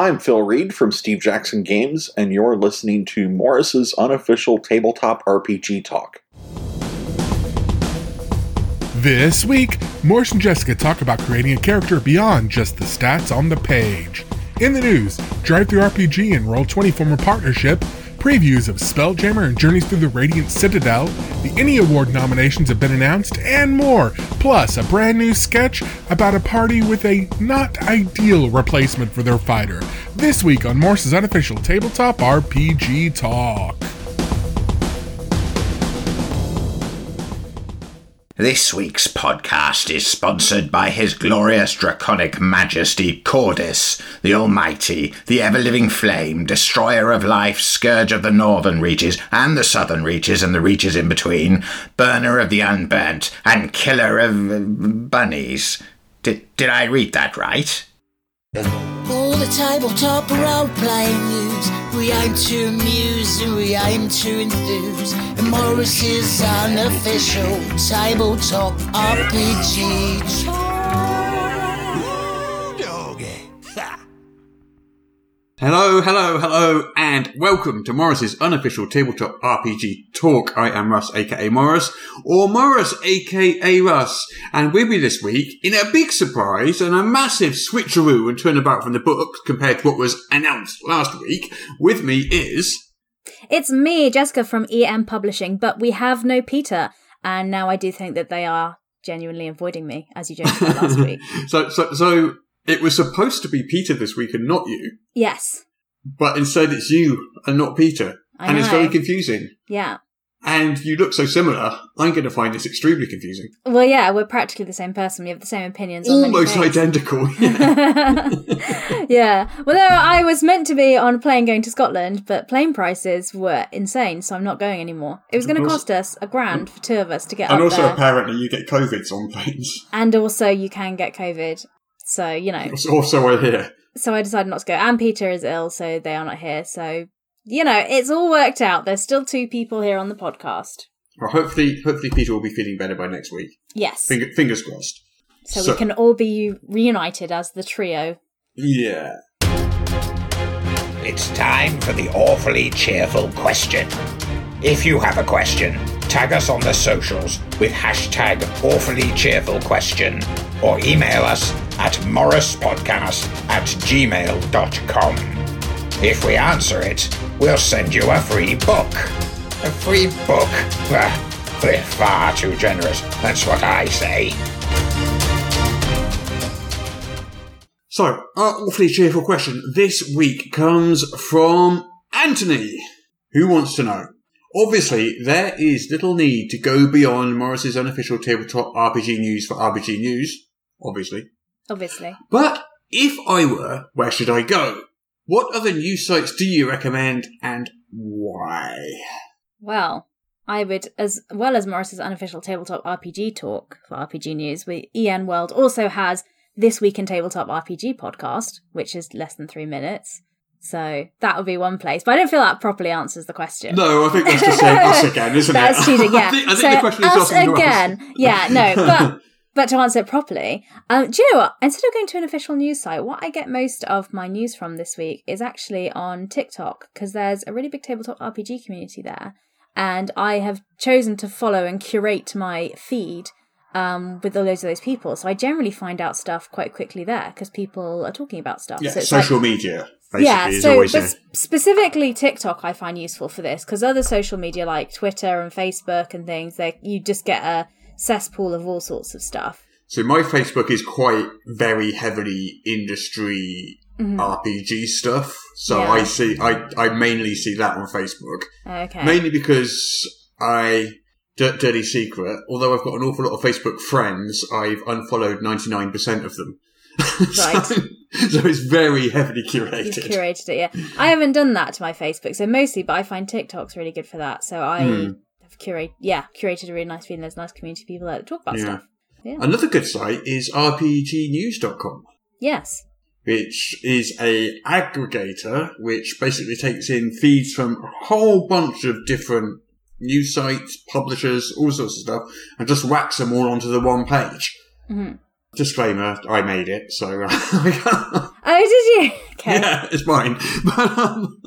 I'm Phil Reed from Steve Jackson Games, and you're listening to Morrus's unofficial tabletop RPG talk. This week, Morrus and Jessica talk about creating a character beyond just the stats on the page. In the news, DriveThruRPG and Roll20 former partnership, previews of Spelljammer and Journeys Through the Radiant Citadel, the ENnie Award nominations have been announced, and more. Plus, a brand new sketch about a party with a not ideal replacement for their fighter. This week on Morrus's unofficial tabletop RPG talk. This week's podcast is sponsored by His Glorious Draconic Majesty Cordis, the Almighty, the ever living flame, destroyer of life, scourge of the northern reaches and the southern reaches and the reaches in between, burner of the unburnt, and killer of bunnies. Did, did I read that right? All the tabletop role playing news. We aim to amuse and we aim to enthuse. And Morrus's unofficial tabletop RPG. Hello, hello, hello, and welcome to Morrus's unofficial tabletop RPG talk. I am Russ, aka Morrus, or Morrus, aka Russ, and with me this week, in a big surprise and a massive switcheroo and turnabout from the book compared to what was announced last week, with me is. It's me, Jessica from EN Publishing, but we have no Peter, and now I do think that they are genuinely avoiding me, as you just said last week. So, so, so it was supposed to be Peter this week and not you, Yes, but instead it's you and not Peter, I and it's very confusing. yeah. And you look so similar. I'm going to find this extremely confusing. Well, yeah, we're practically the same person. We have the same opinions. Almost identical. yeah. yeah. Well, no, I was meant to be on a plane going to Scotland, but plane prices were insane, so I'm not going anymore. It was going to cost us a grand for two of us to get and up also there, apparently you get COVIDs on planes. and also you can get COVID. So you know, It's Also I hear. so I decided not to go. And Peter is ill, so they are not here. So you know, it's all worked out. There's still two people here on the podcast. Well, hopefully, hopefully Peter will be feeling better by next week. Yes. Finger, fingers crossed. so, so- we can all be reunited as the trio. Yeah. It's time for the awfully cheerful question. If you have a question, tag us on the socials with hashtag awfully cheerful question or email us at morrispodcast at gmail.com. If we answer it, we'll send you a free book. A free book? We're far too generous. That's what I say. So, our awfully cheerful question this week comes from Anthony, who wants to know. Obviously, there is little need to go beyond Morrus's unofficial tabletop RPG news for RPG news, obviously. Obviously. But if I were, where should I go? What other news sites do you recommend and why? Well, I would, as well as Morrus's unofficial tabletop RPG talk for RPG news, we, EN World also has This Week in Tabletop RPG podcast, which is less than three minutes. So that would be one place. But I don't feel that properly answers the question. No, I think that's just saying us again, isn't That's it? cheating, yeah. I think, I think so the question is us again. Yeah, no, but but to answer it properly, um, do you know what? Instead of going to an official news site, what I get most of my news from this week is actually on TikTok because there's a really big tabletop RPG community there, and I have chosen to follow and curate my feed um, with all those of those people. So I generally find out stuff quite quickly there because people are talking about stuff. Yeah, so it's like- social media, basically, yeah, so specifically TikTok, I find useful for this because other social media like Twitter and Facebook and things, they you just get a cesspool of all sorts of stuff. So my Facebook is quite very heavily industry RPG stuff. So Mm-hmm. Yeah. I see, I, I mainly see that on Facebook. Okay. Mainly because I, Dirty Secret, although I've got an awful lot of Facebook friends, I've unfollowed 99% of them. Right. so, so it's very heavily You've curated. curated it, yeah. I haven't done that to my Facebook, so mostly, but I find TikTok's really good for that. So I Hmm. Have curate, yeah, curated a really nice feed. and There's a nice community of people that talk about Yeah. stuff. Yeah. Another good site is RPGnews.com. Yes. which is a aggregator which basically takes in feeds from a whole bunch of different news sites, publishers, all sorts of stuff, and just whacks them all onto the one page. hmm Disclaimer: I made it, so Oh, did you? Okay. yeah, it's mine. But um,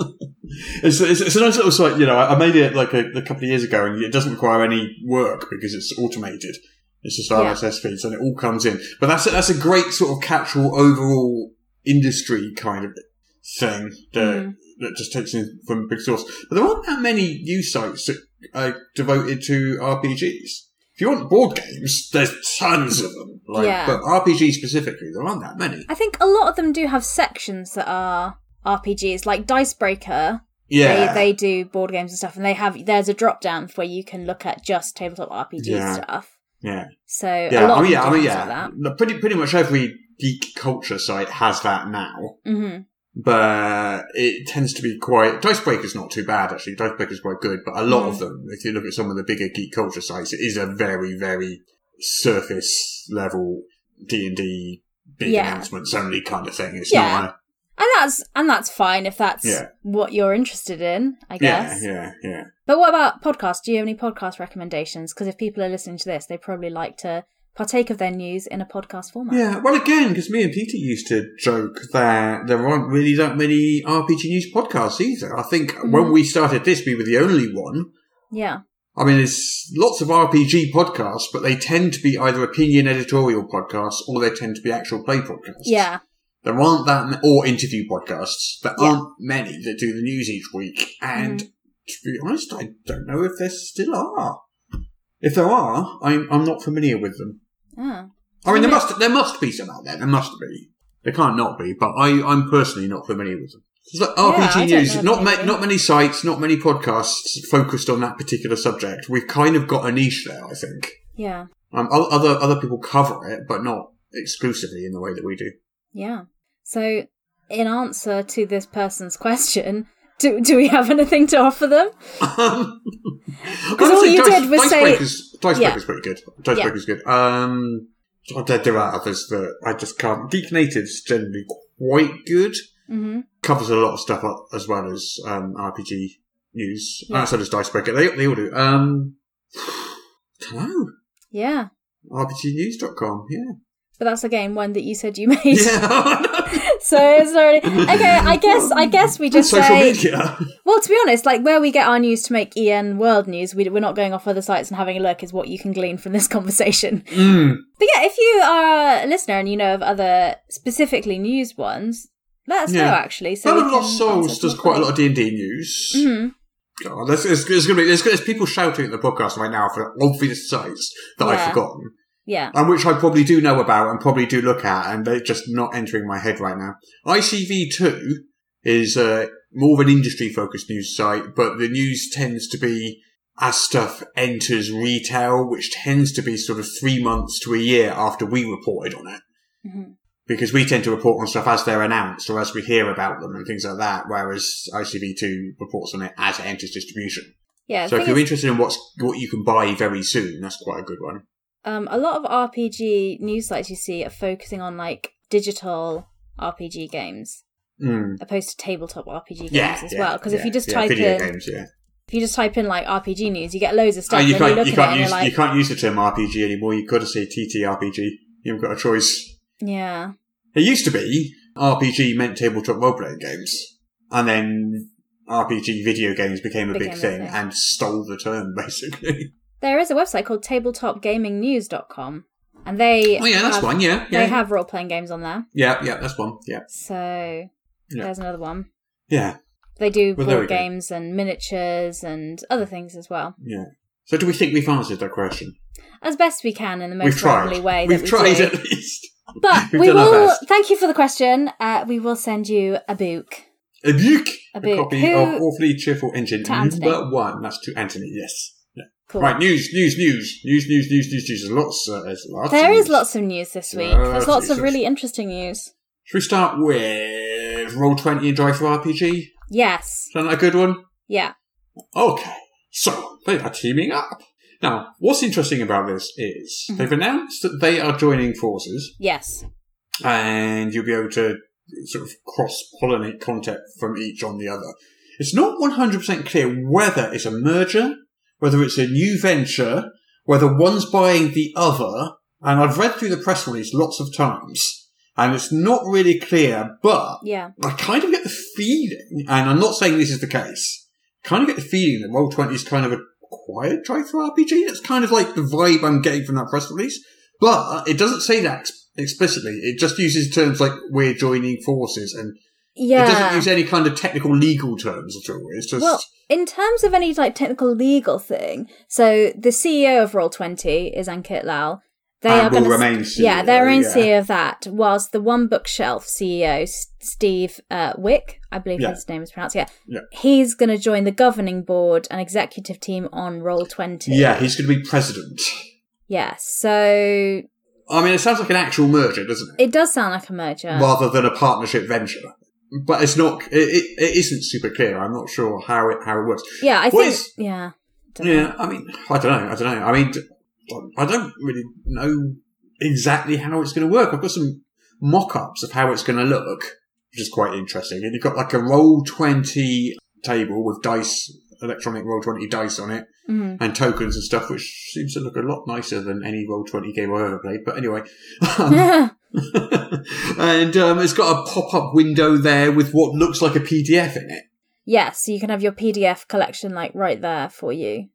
it's, it's it's a nice little site. You know, I made it like a, a couple of years ago, and it doesn't require any work because it's automated. It's just Yeah. RSS feeds, and it all comes in. But that's a, that's a great sort of catch-all overall industry kind of thing that Mhm. that just takes in from a big source. But there aren't that many news sites that are devoted to RPGs. If you want board games, there's tons of them. Like, Yeah. But RPG specifically, there aren't that many. I think a lot of them do have sections that are RPGs, like Dicebreaker. Yeah. They, they do board games and stuff, and they have there's a drop down where you can look at just tabletop RPG Yeah. stuff. yeah. So Yeah. a lot I of mean, yeah. I mean, yeah. like that. Pretty, pretty much every geek culture site has that now. hmm but it tends to be quite. Dicebreaker's not too bad actually. Dicebreaker's quite good, but a lot of them, if you look at some of the bigger geek culture sites, it is a very, very surface level D and D big Yeah. announcements only kind of thing. It's Yeah. not. And that's and that's fine if that's Yeah. what you're interested in, I yeah, guess. yeah, yeah. But what about podcasts? Do you have any podcast recommendations? Because if people are listening to this, they probably like to partake of their news in a podcast format. Yeah, well, again, because me and Peter used to joke that there aren't really that many RPG news podcasts either. I think when mm. we started this, we were the only one. Yeah. I mean, there's lots of RPG podcasts, but they tend to be either opinion editorial podcasts or they tend to be actual play podcasts. Yeah. There aren't that, or interview podcasts. There Yeah. aren't many that do the news each week. And Mm-hmm. to be honest, I don't know if there still are. If there are, I'm, I'm not familiar with them. Ah. I mean, there must, there must be some out there. There must be. There can't not be, but I, I'm personally not familiar with them. It's like RPG don't news. Not, ma- not many sites, not many podcasts focused on that particular subject. We've kind of got a niche there, I think. Yeah. Um, other other people cover it, but not exclusively in the way that we do. Yeah. So, in answer to this person's question, do, do we have anything to offer them? Because all you did was say- Dicebreaker's, Yeah. Dicebreaker's pretty good. Dicebreaker's good. Um, there, there are others that I just can't. Geek Native's generally quite good. hmm Covers a lot of stuff up as well as um, RPG news. Yeah. Uh, so does Dicebreaker. They, they all do. Um, don't know. Yeah. RPGnews.com, yeah. But that's again one that you said you made. Yeah. so it's already okay. I guess I guess we just Social say media. well. To be honest, like where we get our news to make EN World News, we, we're not going off other sites and having a look. Is what you can glean from this conversation. Mm. But yeah, if you are a listener and you know of other specifically news ones, let us Yeah. know actually. So we Lost Souls does quite a lot of. D&D news. Mhm. God, there's, there's, there's going to be there's, there's people shouting at the podcast right now for obvious sites that I've forgotten, Yeah. and which I probably do know about and probably do look at, and they're just not entering my head right now. ICV2 is uh, more of an industry focused news site, but the news tends to be as stuff enters retail, which tends to be sort of three months to a year after we reported on it. Mhm. Because we tend to report on stuff as they're announced or as we hear about them and things like that, whereas ICV2 reports on it as it enters distribution. Yeah. So if you're interested in what's what you can buy very soon, that's quite a good one. Um, a lot of RPG news sites you see are focusing on like digital RPG games Mm. opposed to tabletop RPG games Yeah, as yeah, well. Because if you just yeah, type in, games, yeah. if you just type in like RPG news, you get loads of Oh, stuff. you can't you you can't use like, you can't use the term RPG anymore. You've got to say TTRPG. You haven't got a choice. yeah, It used to be RPG meant tabletop role playing games, and then RPG video games became a Became big thing thing. and stole the term basically. There is a website called tabletopgamingnews.com, and they Oh yeah, that's have, one. Yeah, yeah, They have role playing games on there, yeah, yeah, that's one. Yeah, so Yeah. there's another one. yeah, They do Well, board we go. games and miniatures and other things as well, yeah. So do we think we've answered that question? as best we can in the most friendly way. We've that we tried do. at least. But we will. Thank you for the question. Uh, we will send you a book. A book. A A, copy Who- of Awfully Cheerful Engine number one. That's to Anthony. Yes. Cool. Right. News. News. News. News. News. News. News. News. There's lots. Uh, there's lots. There of is news. lots of news this week. Lots There's lots of really interesting news. Should we start with Roll Twenty and DriveThruRPG? Yes. Sound like a good one? Yeah. Okay, so they are teaming up. Now, what's interesting about this is Mhm. they've announced that they are joining forces, Yes. and you'll be able to sort of cross pollinate content from each on the other. It's not 100% clear whether it's a merger, whether it's a new venture, whether one's buying the other, And I've read through the press release lots of times, and it's not really clear, but Yeah. I kind of get the feeling, and I'm not saying this is the case, kind of get the feeling that Roll20 is kind of a quiet DriveThruRPG. That's kind of like the vibe I'm getting from that press release. But it doesn't say that explicitly. It just uses terms like we're joining forces and Yeah. it doesn't use any kind of technical legal terms at all. It's just, Well, in terms of any like technical legal thing, so the CEO of Roll20 is Ankit Lal. They And are will going remain to, CEO, yeah, they're in yeah. CEO of that. Whilst the One Bookshelf CEO Steve uh, Wieck, I believe Yeah. his name is pronounced, yeah, Yeah. he's going to join the governing board and executive team on Roll20. yeah, he's going to be president. yeah. So I mean, it sounds like an actual merger, doesn't it? it does sound like a merger. Rather than a partnership venture. But it's not, it, it, it isn't super clear. I'm not sure how it, how it works. yeah, I What think. is- yeah. Don't know. Yeah, I mean, I don't know. I don't know. I mean, I don't really know exactly how it's going to work. I've got some mock-ups of how it's going to look, which is quite interesting. And you've got like a roll twenty table with dice, electronic roll twenty dice on it, Mhm. and tokens and stuff, which seems to look a lot nicer than any roll twenty game I've ever played. But anyway. Um, and um, it's got a pop-up window there with what looks like a PDF in it. yes, so you can have your PDF collection like right there for you.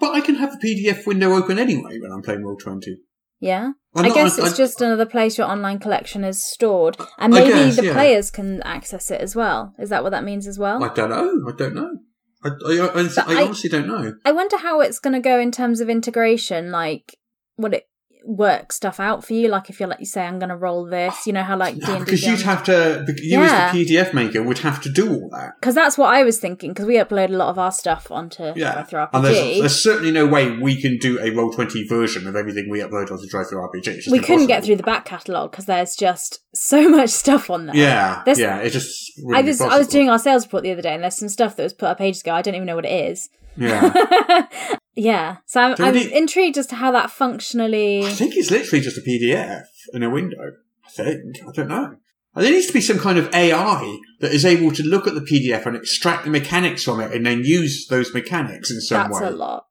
But I can have the PDF window open anyway when I'm playing roll twenty. Yeah. I'm I not- guess I- it's I- just another place your online collection is stored. And maybe guess, the yeah. players can access it as well. Is that what that means as well? I don't know. I don't know. I, I, I, I I- honestly don't know. I wonder how it's going to go in terms of integration, like what it work stuff out for you. Like if you're like you say, I'm going to roll this. You know how like and because you'd have to, you Yeah. as the PDF maker would have to do all that. because that's what I was thinking. Because we upload a lot of our stuff onto Yeah. Drive And there's, there's certainly no way we can do a Roll20 version of everything we upload onto DriveThruRPG. It's we couldn't get through the back catalogue because there's just so much stuff on there. Yeah, There's- yeah, it just I wouldn't was I was doing our sales report the other day, and there's some stuff that was put up ages ago. I don't even know what it is. Yeah. yeah, so I'm, I'm intrigued as to how that functionally. I think it's literally just a PDF in a window. I think. I don't know. There needs to be some kind of AI that is able to look at the PDF and extract the mechanics from it and then use those mechanics in some That's way. That's a lot.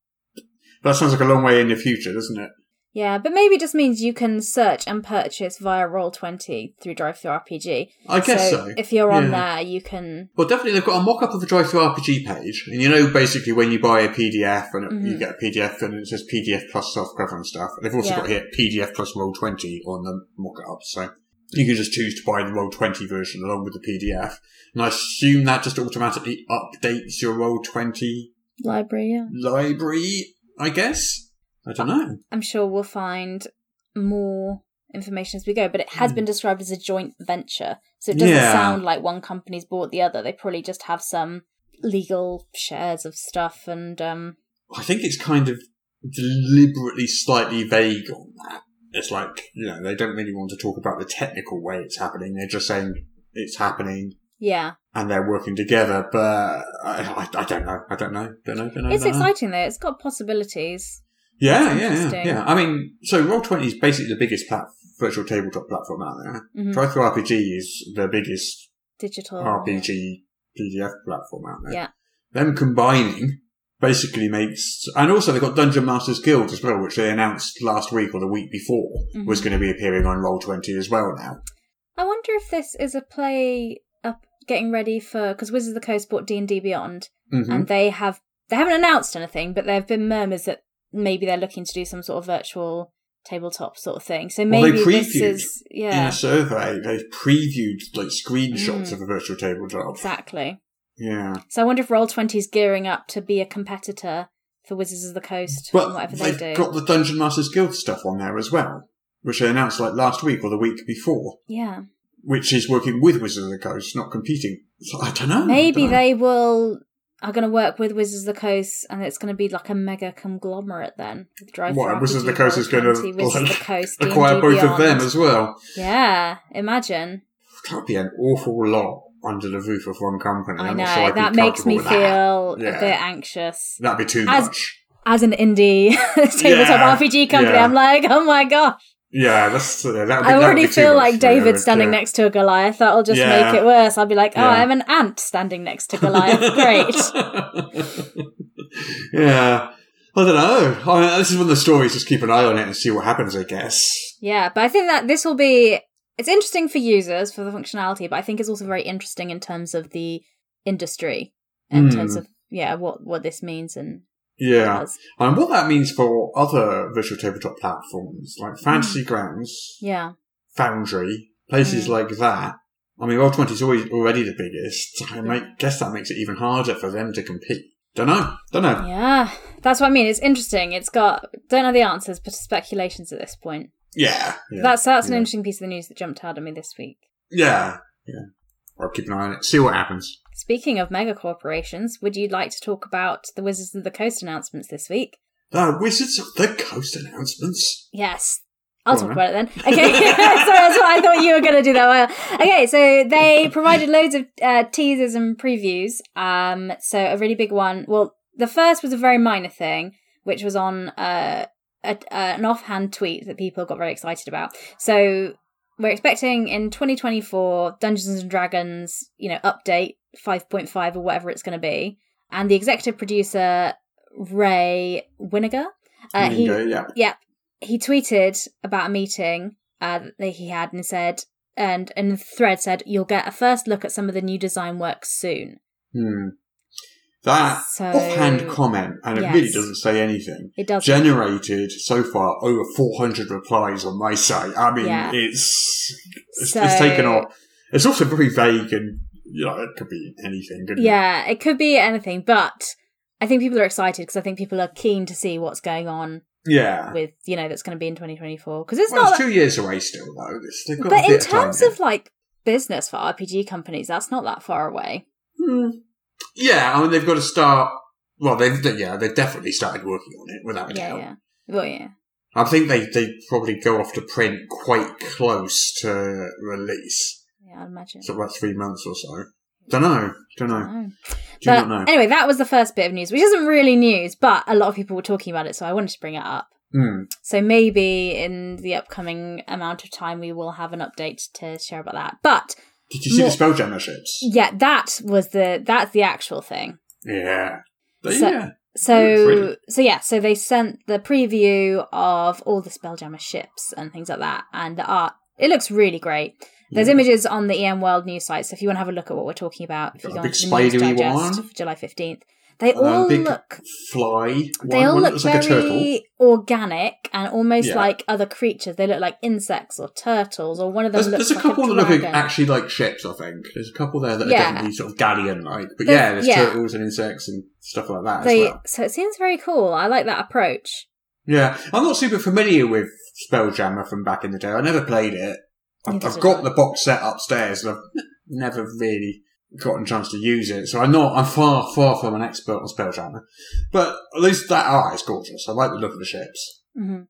That sounds like a long way in the future, doesn't it? Yeah, but maybe it just means you can search and purchase via Roll20 through DriveThruRPG. I guess so. If you're on Yeah. there, you can. Well, definitely, they've got a mock-up of the DriveThruRPG page, and you know, basically, when you buy a PDF and it- you mm-hmm. get a PDF and it says PDF plus softcover and stuff, and they've also Yeah. got here PDF plus Roll Twenty on the mock-up, so you can just choose to buy the Roll Twenty version along with the PDF, and I assume that just automatically updates your Roll Twenty Library, yeah. library. I guess I don't know. I'm sure we'll find more information as we go, but it has been described as a joint venture. So it doesn't Hmm. Yeah. sound like one company's bought the other. They probably just have some legal shares of stuff and um I think it's kind of deliberately slightly vague on that. It's like, you know, they don't really want to talk about the technical way it's happening. They're just saying it's happening yeah. and they're working together, but I, I, I don't know. I don't know. Don't know. Don't know. It's don't know. exciting though. It's got possibilities. Yeah, yeah, yeah, yeah. I mean, so Roll20 is basically the biggest plat- virtual tabletop platform out there. Mhm. DriveThruRPG is the biggest Digital RPG PDF platform out there. Yeah. Them combining basically makes, and also they've got Dungeon Masters Guild as well, which they announced last week or the week before Mhm. was going to be appearing on Roll20 as well now. I wonder if this is a play up getting ready for because Wizards of the Coast bought D and D Beyond, hmm and they have they haven't announced anything, but there have been murmurs that maybe they're looking to do some sort of virtual tabletop sort of thing. So Well, maybe this previewed is In a survey, they previewed like screenshots Mm. of a virtual tabletop. exactly. Yeah. So I wonder if Roll Twenty is gearing up to be a competitor for Wizards of the Coast, But and whatever they do. they've do. got the Dungeon Masters Guild stuff on there as well, which they announced like last week or the week before, yeah, which is working with Wizards of the Coast, not competing. So I don't know. maybe don't know. they will are going to work with Wizards of the Coast, and it's going to be like a mega conglomerate then. With Drive What, Wizards of the Coast is going to Roll20, Wizards of the Coast, acquire both of them as well. Yeah, imagine. That'd be an awful lot under the roof of one company. I know sure that makes me comfortable with that. feel a bit anxious. That'd be too As- much. As an indie tabletop Yeah, RPG company, yeah. I'm like, oh my gosh! Yeah, that's uh, that. I already feel like David standing next to a Goliath. That'll just Yeah. make it worse. I'll be like, oh. I'm an ant standing next to Goliath. Great. yeah. I don't know. I mean, this is one of the stories. Just keep an eye on it and see what happens. I guess. Yeah, but I think that this will be it's interesting for users for the functionality, but I think it's also very interesting in terms of the industry, in Hmm. terms of yeah, what what this means and Yeah, and what that means for other visual tabletop platforms like Fantasy Grounds, yeah, Foundry, places Mm. like that. I mean, Roll Twenty is always already the biggest. I might guess that makes it even harder for them to compete. Don't know. Don't know. yeah. That's what I mean. It's interesting. It's got don't know the answers, but speculations at this point. Yeah. yeah. that's that's an yeah. interesting piece of the news that jumped out at me this week. Yeah. Yeah. I'll keep an eye on it. See what happens. Speaking of mega corporations, would you like to talk about the Wizards of the Coast announcements this week? The Wizards of the Coast announcements. Yes. I'll Go on, talk about it then. Okay. so that's what I thought you were going to do that. Well, okay. So they provided loads of uh, teasers and previews. Um, so a really big one. Well, the first was a very minor thing, which was on uh, a, uh, an offhand tweet that people got very excited about. So we're expecting in 2024 Dungeons and Dragons, you know, update 5.5 or whatever it's going to be. And the executive producer, Ray Winninger, uh, he, yeah. yeah, he tweeted about a meeting uh, that he had and said, and and the thread said, "You'll get a first look at some of the new design work soon." Hmm. That So- offhand comment, and it Yes. really doesn't say anything, It does. generated so far over 400 replies on my site. I mean, Yeah. it's, it's, So- it's taken off. It's also very vague and, you know, it could be anything, couldn't it? Yeah, it could be anything, but I think people are excited because I think people are keen to see what's going on Yeah. with you know that's going to be in 2024 because it's well, not. it's two years away still, though. It's- but in terms yet. of like business for RPG companies, that's not that far away. Hmm. Yeah, I mean, they've got to start. Well, they've they- yeah, they've definitely started working on it without a Yeah, doubt. yeah. Well, yeah. I think they they probably go off to print quite close to release, Yeah, I'd imagine. so about three months or so. Don't know, don't know, do But not know. anyway, that was the first bit of news, which isn't really news, but a lot of people were talking about it, so I wanted to bring it up. Hmm. So maybe in the upcoming amount of time, we will have an update to share about that. But Did you see More- the Spelljammer ships? yeah, that was the that's the actual thing. Yeah, But So- yeah. So so yeah, so they sent the preview of all the Spelljammer ships and things like that, and the art. It looks really great. There's Yeah. images on the EN World news site, so if you want to have a look at what we're talking about, if you go a big onto the news digest one. for July 15th, they Um, all look fly. they all look looks like a very organic and almost Yeah. like other creatures. They look like insects or turtles, or one of them There's, looks there's a like couple a that look actually like ships. I think there's a couple there that are Yeah. definitely sort of galleon like. But There's- yeah, there's yeah. turtles and insects and stuff like that They well. so it seems very cool. I like that approach. Yeah, I'm not super familiar with Spelljammer from back in the day. I never played it. I've, I've got the box set upstairs, and I've never really gotten a chance to use it. So I'm not. I'm far, far from an expert on Spelljammer. But at least that art is gorgeous. I like the look of the ships, hmm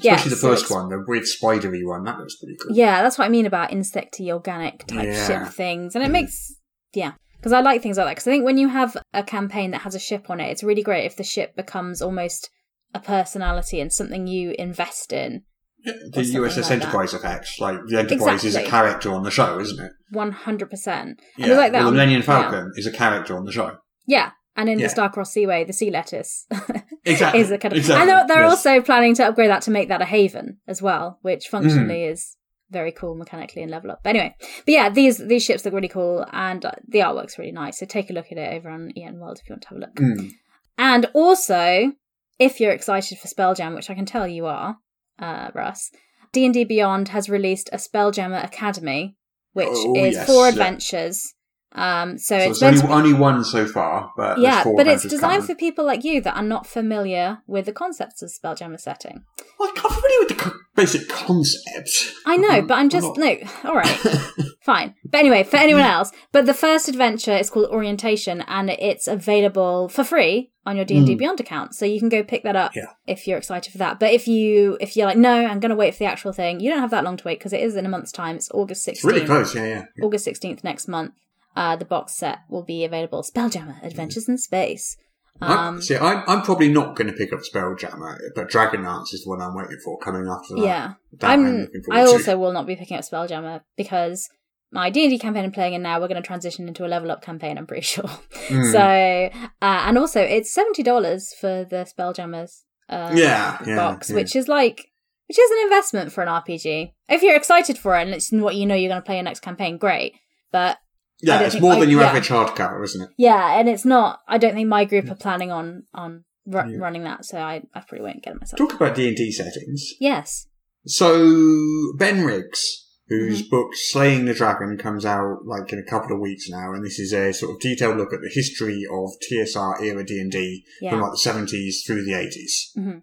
especially the so first one, the weird spidery one. That looks pretty cool. Yeah, that's what I mean about insecty, organic type Yeah. ship things, and it Mm. makes yeah. Because I like things like that. Because I think when you have a campaign that has a ship on it, it's really great if the ship becomes almost a personality and something you invest in. Yeah, the USS like that. Enterprise effect. Like the Enterprise is a character on the show, isn't it? One hundred percent. Yeah. Like that well, the Millennium yeah. Falcon is a character on the show. Yeah, and in Yeah. the Starcross Seaway, the sea lettuce Exactly. is a kind of, exactly. and they're, they're yes. also planning to upgrade that to make that a haven as well, which functionally Mm. is very cool mechanically and level up. But anyway, but yeah, these these ships look really cool, and uh, the artwork's really nice. So take a look at it over on EN World if you want to have a look. Mm. And also, if you're excited for Spelljam, which I can tell you are, uh, Russ, D and D Beyond has released a Spelljammer Academy, which Oh, is yes, four adventures. Um, so, So it's it's only, only one so far, but yeah, but it's designed coming. for people like you that are not familiar with the concepts of Spelljammer setting. Well, I'm familiar with the co- basic concept. I know, but I'm just no. All right, fine. But anyway, for anyone else, but the first adventure is called Orientation, and it's available for free on your D and D Mm. Beyond account, so you can go pick that up Yeah. if you're excited for that. But if you if you're like, no, I'm going to wait for the actual thing, you don't have that long to wait because it is in a month's time. It's August It's 16th. really close, yeah, yeah. August 16th next month. Uh, the box set will be available. Spelljammer: Adventures in Space. Um, see, I'm, I'm probably not going to pick up Spelljammer, but Dragonlance is the one I'm waiting for coming after that. yeah, That I'm looking forward to. also will not be picking up Spelljammer because my D&D campaign I'm playing in now, we're going to transition into a level up campaign, I'm pretty sure. Mm. So, uh, and also it's $70 for the Spelljammers uh, Yeah, yeah, box, yeah. which is like, which is an investment for an RPG. If you're excited for it and it's what you know you're going to play your next campaign, great. But Yeah, it's think more I- than your yeah. average hardcover, isn't it? yeah, and it's not, I don't think my group are planning on, on ru- Yeah. running that, so I, I probably won't get it myself. Talk about D and D settings. Yes. So Ben Riggs, whose Mm-hmm. book Slaying the Dragon comes out like in a couple of weeks now, and this is a sort of detailed look at the history of TSR era D and D from like the seventies through the 80s Mhm.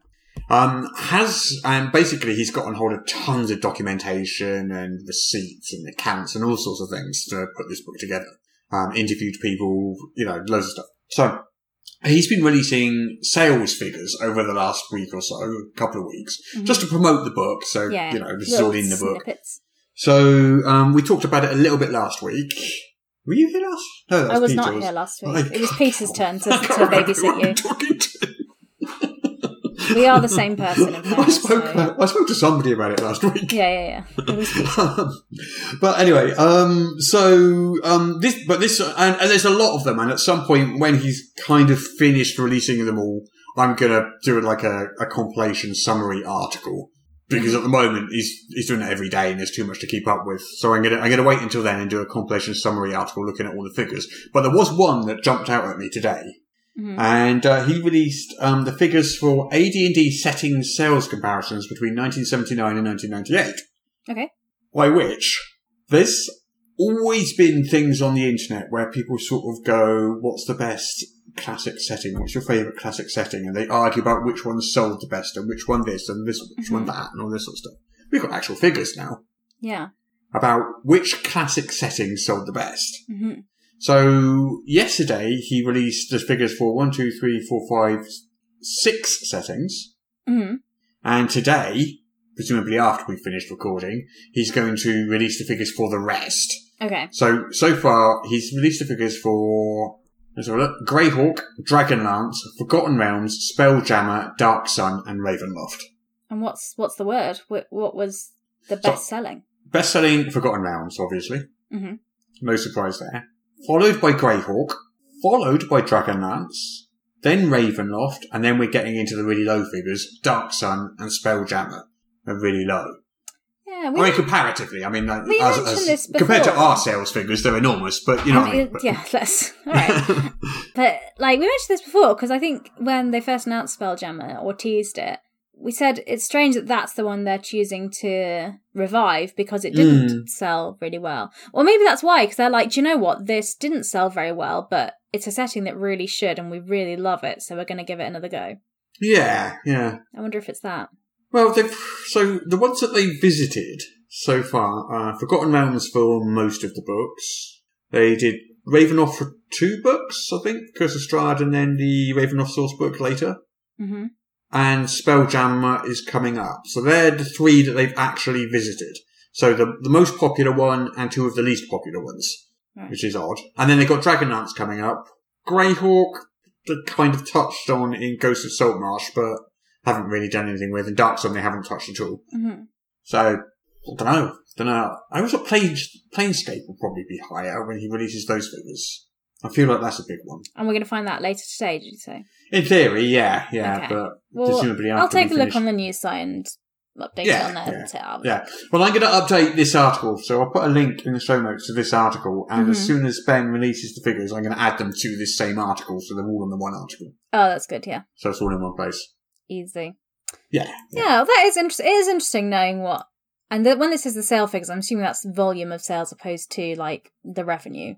Um, has and basically he's gotten hold of tons of documentation and receipts and accounts and all sorts of things to put this book together. Um, interviewed people, you know, loads of stuff. So he's been releasing sales figures over the last week or so, a couple of weeks, just to promote the book. So Mm-hmm. Yeah. you know, this is all in the book. snippets. So um, we talked about it a little bit last week. Were you here last? No, that I was Peter, not here last week. It was Peter's turn to, to babysit you. We are the same person, in I spoke. so- I spoke to somebody about it last week. Yeah, yeah, yeah. It was Peter. Um, but anyway, um, so um, this, but this, and, and there's a lot of them. And at some point, when he's kind of finished releasing them all, I'm gonna do like a, a compilation summary article because at the moment he's he's doing it every day, and there's too much to keep up with. So I'm gonna I'm gonna wait until then and do a compilation summary article looking at all the figures. But there was one that jumped out at me today. Mhm. And uh, he released um, the figures for AD&D setting sales comparisons between 1979 and 1998 Okay. by which there's always been things on the internet where people sort of go, what's the best classic setting? What's your favourite classic setting? And they argue about which one sold the best and which one this and this, which one that and all this sort of stuff. We've got actual figures now Yeah. about which classic setting sold the best. hmm So yesterday he released the figures for one, two, three, four, five, six settings. hmm And today, presumably after we finished recording, he's going to release the figures for the rest. Okay. So, so far, he's released the figures for, let's have a look, Greyhawk, Dragonlance, Forgotten Realms, Spelljammer, Dark Sun, and Ravenloft. And what's what's the word? What, what was the best selling? Best selling Forgotten Realms, obviously. hmm No surprise there. Followed by Greyhawk, followed by Dragonlance, then Ravenloft, and then we're getting into the really low figures, Dark Sun and Spelljammer are really low. Yeah. We I mean, comparatively, I mean, like, We as, mentioned as- this compared to our sales figures, they're enormous, but you know what I mean. Yeah. Let's. All right. But like we mentioned this before, because I think when they first announced Spelljammer or teased it, we said it's strange that that's the one they're choosing to revive because it didn't Mm. sell really well. Or maybe that's why, because they're like, do you know what? This didn't sell very well, but it's a setting that really should, and we really love it, so we're going to give it another go. yeah, yeah. I wonder if it's that. Well, they've, so the ones that they visited so far are Forgotten Realms for most of the books. They did Ravenloft for two books, I think, Curse of Strahd and then the Ravenloft source book later. hmm And Spelljammer is coming up. So they're the three that they've actually visited. So the, the most popular one and two of the least popular ones, Right. which is odd. And then they've got Dragonlance coming up. Greyhawk, they kind of touched on in Ghost of Saltmarsh, but haven't really done anything with. And Darksun they haven't touched at all. hmm So, I don't know. Don't know. I always thought Planescape will probably be higher when he releases those figures. I feel like that's a big one. And we're going to find that later today, did you say? In theory, yeah, yeah, Okay. but Well, presumably I'll take a look on the news site and update Yeah, it on there. yeah, Yeah. Well, I'm going to update this article, so I'll put a link in the show notes to this article, and as Mhm. soon as Ben releases the figures, I'm going to add them to this same article, so they're all in the one article. Oh, that's good. Yeah, So it's all in one place. easy. Yeah. Yeah, well, that is interesting. It is interesting knowing what. And the, when this is the sale figures, I'm assuming that's volume of sales opposed to like the revenue.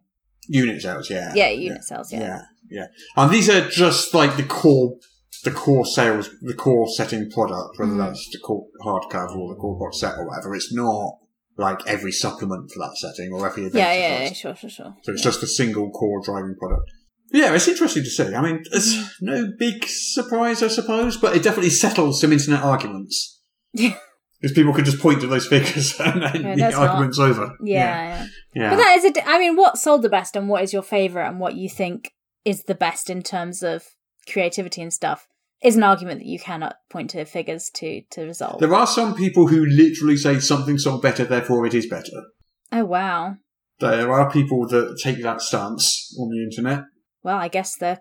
Unit sales, yeah. Yeah, unit sales. Yeah. Yeah. And these are just like the core, the core sales, the core setting product, whether Mhm. that's the core hardcover or the core box set or whatever. It's not like every supplement for that setting or every event. Yeah, yeah, yeah, sure, sure, sure. So it's Yeah. just a single core driving product. Yeah, it's interesting to see. I mean, it's Mm-hmm. no big surprise, I suppose, but it definitely settles some internet arguments. Yeah. Because people could just point to those figures and then Yeah, the that's not- argument's over. Yeah, yeah. Yeah. But that is a. di- I mean, what sold the best, and what is your favorite, and what you think is the best in terms of creativity and stuff, is an argument that you cannot point to figures to to resolve. There are some people who literally say something sold better, therefore it is better. oh wow. There are people that take that stance on the internet. Well, I guess they're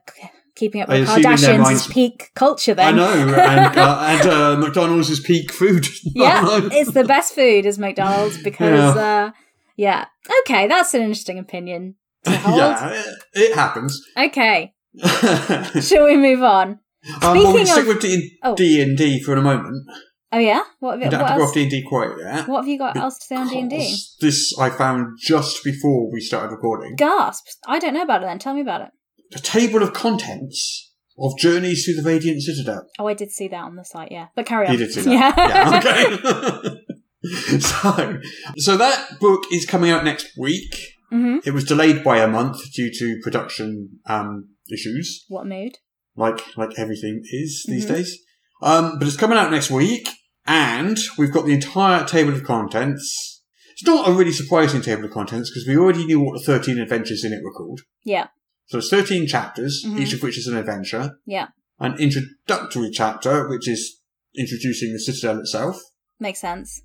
keeping up with Kardashians' minds- peak culture. Then I know, and, uh, and uh, McDonald's is peak food. yeah, it's the best food is McDonald's because uh, yeah. Okay, that's an interesting opinion. yeah, it, it happens. Okay, um, shall we move on? well, we Speaking can stick of- with D Oh. D and D for a moment. Oh yeah, what We have, don't what have to go off D and D quite yet. What have you got else to say on D and D? This I found just before we started recording. Gasps! I don't know about it. Then tell me about it. The table of contents of Journeys through the Radiant Citadel. Oh, I did see that on the site. Yeah, but carry on. You did see that. Yeah. Yeah, okay. so, so that book is coming out next week. Hmm It was delayed by a month due to production um, issues, What mood? like like everything is these Mhm. days. Um, but it's coming out next week, and we've got the entire table of contents. It's not a really surprising table of contents because we already knew what the thirteen adventures in it were called. Yeah. So it's thirteen chapters, Mhm. each of which is an adventure. Yeah. An introductory chapter, which is introducing the citadel itself. Makes sense.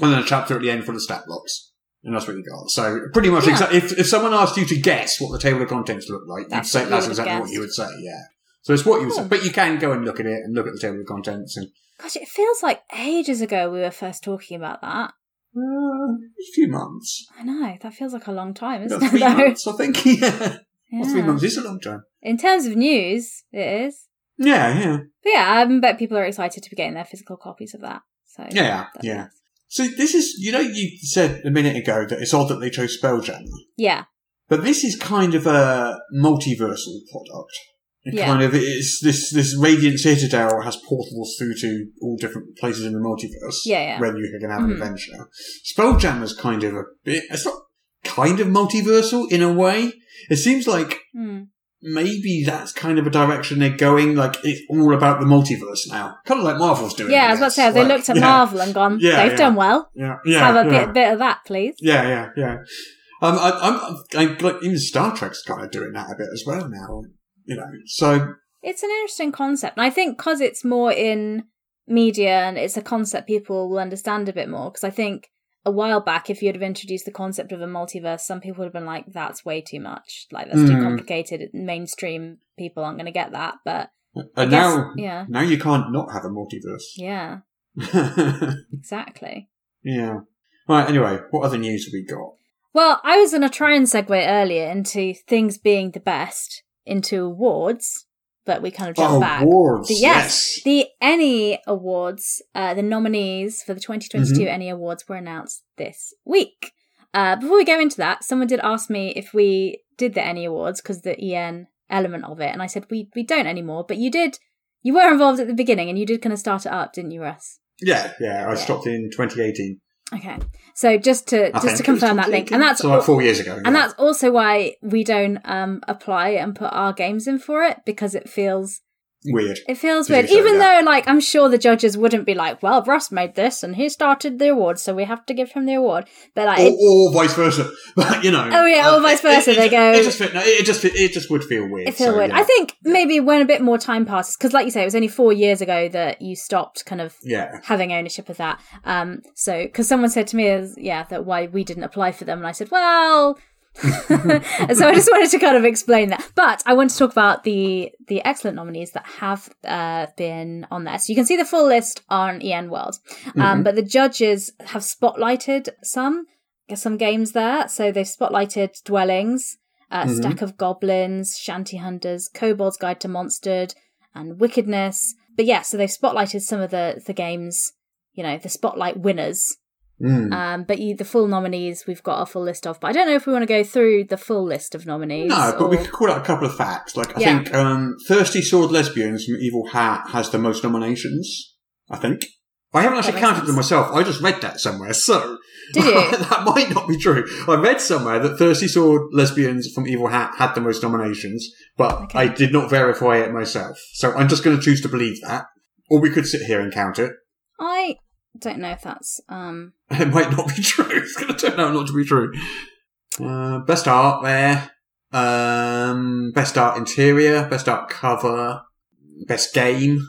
and then a chapter at the end for the stat blocks. And that's what you got. So pretty much, Yeah. exa- if, if someone asked you to guess what the table of contents looked like, That's you'd say that's exactly what you would say. Yeah. So it's what you would say, but you can go and look at it and look at the table of contents and Gosh, it feels like ages ago we were first talking about that. uh, a few months, I know that feels like a long time, isn't About it? Though? months, I think. yeah. Well, three months is a long time. In terms of news, it is. Yeah, yeah. But yeah, I bet people are excited to be getting their physical copies of that. So Yeah, yeah. nice. So this is, you know, you said a minute ago that it's odd that they chose Spelljammer. yeah, But this is kind of a multiversal product. It Yeah. kind of it's this this Radiant Citadel has portals through to all different places in the multiverse. Yeah, yeah. Where you can have an adventure. Spelljammer's kind of a bit it's not kind of multiversal in a way. It seems like Hmm. Maybe that's kind of a direction they're going, like it's all about the multiverse now. Kind of like Marvel's doing. yeah. I was about to say, have they looked at yeah, Marvel and gone, Yeah, they've yeah. done well. Yeah, yeah. have a bit bit of that, please. Yeah, yeah, yeah. Um, I, I'm, I'm like even Star Trek's kind of doing that a bit as well now. You know, so It's an interesting concept, and I think because it's more in media and it's a concept people will understand a bit more. Because I think a while back, if you'd have introduced the concept of a multiverse, some people would have been like, "That's way too much. Like that's too Mm. complicated. Mainstream people aren't going to get that." But and guess- now yeah. now you can't not have a multiverse. yeah, exactly. yeah. Right. Anyway, what other news have we got? Well, I was going to try and segue earlier into things being the best into awards, but we kind of jumped oh, back. awards. The- yes, the ENnie Awards, uh, the nominees for the 2022 Mhm. ENnie Awards were announced this week. Uh, before we go into that, someone did ask me if we did the ENnie Awards because the EN element of it, and I said we we don't anymore. But you did, you were involved at the beginning, and you did kind of start it up, didn't you, Russ? Yeah. Yeah. I Yeah. stopped in 2018. Okay, so just to I just to confirm that link, and that's so like four years ago. and that's also why we don't um apply and put our games in for it because it feels weird. It feels weird, even though, like, I'm sure the judges wouldn't be like, "Well, Russ made this and he started the award, so we have to give him the award." But like, Or, it, or vice versa, but you know. Oh, yeah, or uh, vice versa, It, they go- It just, fit, no, it just, it just would feel weird. it feels so, weird. yeah. I think maybe when a bit more time passes, because, like you say, it was only four years ago that you stopped kind of Yeah. having ownership of that. Um, so because someone said to me, yeah, that why we didn't apply for them, and I said, well. so I just wanted to kind of explain that. But I want to talk about the the excellent nominees that have uh, been on there. So you can see the full list on EN World. Um, but the judges have spotlighted some some games there. So they've spotlighted Dwellings, uh, Mhm. Stack of Goblins, Shanty Hunters, Kobold's Guide to Monstered, and Wickedness. But yeah, so they've spotlighted some of the the games. You know, the spotlight winners. Mm. Um, but you, the full nominees, we've got a full list of. But I don't know if we want to go through the full list of nominees. No, but we could call out a couple of facts. Like I Yeah. think um, Thirsty Sword Lesbians from Evil Hat has the most nominations. I think. I haven't actually counted sense. them myself. I just read that somewhere, so Did you? that might not be true. I read somewhere that Thirsty Sword Lesbians from Evil Hat had the most nominations, but Okay. I did not verify it myself. So I'm just going to choose to believe that, or we could sit here and count it. I don't know if that's um It might not be true. It's going to turn out not to be true. Uh, best art there. Um, best art interior. Best art cover. Best game.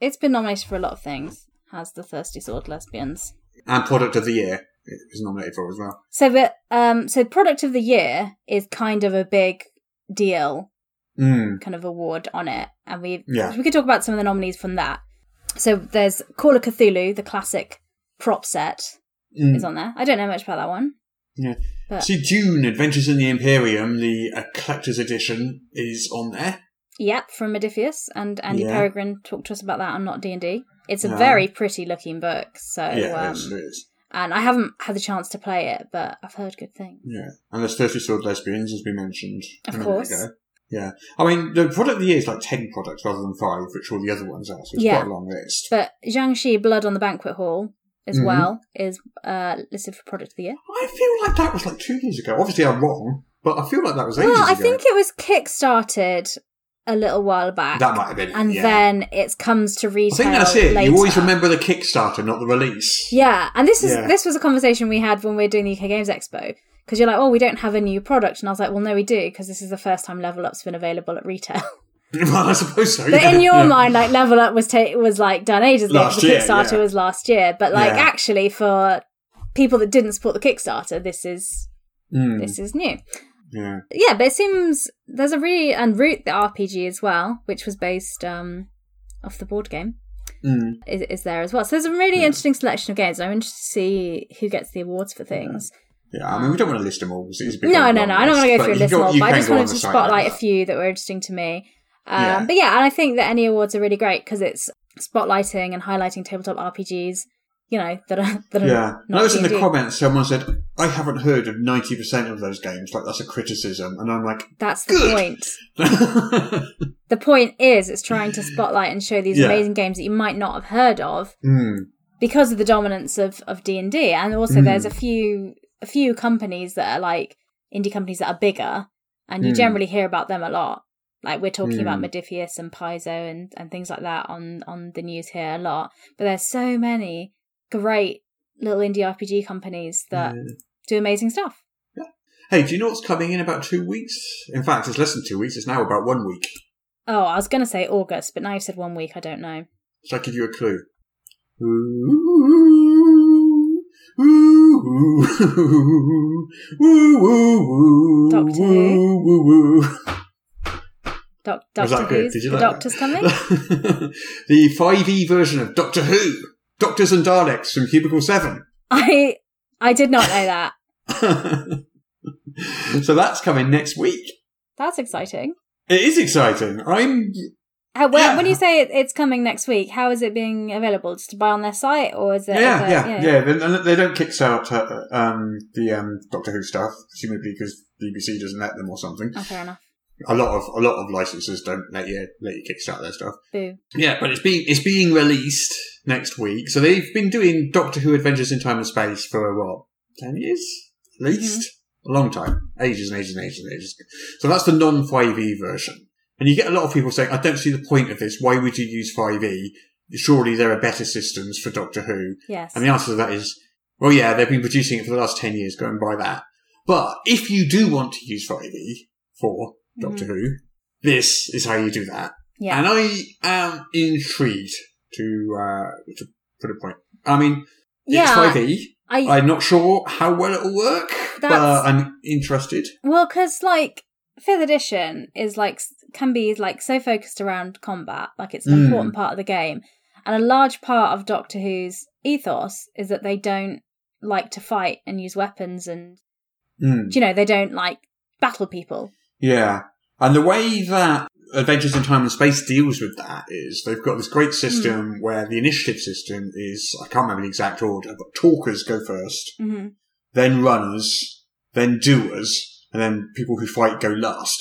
it's been nominated for a lot of things. Has the Thirsty Sword Lesbians? And product of the year. is nominated for as well. So, but um, so product of the year is kind of a big deal, Mm. kind of award on it, and we Yeah. we could talk about some of the nominees from that. So there's Call of Cthulhu, the classic prop set, Mm. is on there. I don't know much about that one. Yeah. But- See, Dune Adventures in the Imperium, the uh, collector's edition, is on there. Yep, from Modiphius, and Andy Yeah. Peregrine talked to us about that on Not D and D. It's a Yeah. very pretty looking book. So, yeah, um, it is. and I haven't had the chance to play it, but I've heard good things. Yeah. And there's Thirsty Sword Lesbians, as we mentioned. Of course. Yeah. I mean, the product of the year is like 10 products rather than 5, which all the other ones are, so it's Yeah. quite a long list. But Jiangshi Blood on the Banquet Hall as Mhm. well is uh, listed for product of the year. I feel like that was like two years ago. Obviously, I'm wrong, but I feel like that was ages Well, I ago. think it was kickstarted a little while back. that might have been and yeah. then it comes to retail. I think that's it. Later. You always remember the Kickstarter, not the release. Yeah, and this is Yeah. this was a conversation we had when we were doing the UK Games Expo because you're like, oh, we don't have a new product, and I was like, well, no, we do because this is the first time Level Up's been available at retail. well, I suppose so. but yeah, in your yeah. mind, like Level Up was ta- was like done ages ago. Last the year, Kickstarter yeah. was last year, but like actually for people that didn't support the Kickstarter, this is Mm, this is new. yeah. Yeah, but it seems there's a really and Root the RPG as well, which was based um off the board game. Mm. Is, is there as well. So there's a really interesting selection of games. I'm interested to see who gets the awards for things. Yeah, I mean, we don't want to list them all. No, no, no. I don't want to go through a list you but I just wanted to spotlight a few that were interesting to me. Um, Yeah. But yeah, and I think that any awards are really great because it's spotlighting and highlighting tabletop RPGs. You know that are that are Yeah. I was in the comments someone said, I haven't heard of 90% of those games. Like, that's a criticism. And I'm like, That's the Good. point. The point is, it's trying to spotlight and show these Yeah. amazing games that you might not have heard of mm, because of the dominance of of D and D, and also Mm. there's a few a few companies that are like indie companies that are bigger, and you Mm. generally hear about them a lot. Like we're talking about Mm. Modiphius and Paizo and and things like that on on the news here a lot. But there's so many great little indie RPG companies that yeah. do amazing stuff. Hey, do you know what's coming in about two weeks? In fact, it's less than two weeks. It's now about one week. Oh, I was going to say August, but now you've said one week. I don't know. Shall I give you a clue? Ooh, Doctor Who? Doc- Doctor that? Who's Did you the like? Doctor's coming. the 5e version of Doctor Who. Doctors and Daleks from Cubicle 7. I I did not know that. so that's coming next week. That's exciting. It is exciting. I'm How, when, Yeah. when you say it, it's coming next week, how is it being available? Just to buy on their site, or is it? yeah, is it- yeah, yeah. They, they don't kickstart uh, um, the um, Doctor Who stuff, presumably because BBC doesn't let them or something. Oh, fair enough. A lot of a lot of licenses don't let you let you kickstart their stuff. Boo. Yeah, but it's being it's being released next week. So they've been doing Doctor Who Adventures in Time and Space for what ten years at least, a long time, ages and ages and ages and ages. So that's the non five E version, and you get a lot of people saying, "I don't see the point of this. Why would you use five E? Surely there are better systems for Doctor Who." Yes. And the answer to that is, well, yeah, they've been producing it for the last 10 years, go and buy that. But if you do want to use 5e for Doctor Who, this is how you do that. Mm-hmm. yeah. And I am intrigued to, uh, to put a point. I mean, Yeah, it's 5e. I I'm not sure how well it'll work, but I'm interested. well, because like fifth edition is like can be like so focused around combat, like it's an Mm. important part of the game, and a large part of Doctor Who's ethos is that they don't like to fight and use weapons, and Mm. you know they don't like battle people. Yeah. And the way that Adventures in Time and Space deals with that is they've got this great system where the initiative system is, I can't remember the exact order, but talkers go first, hmm then runners, then doers, and then people who fight go last.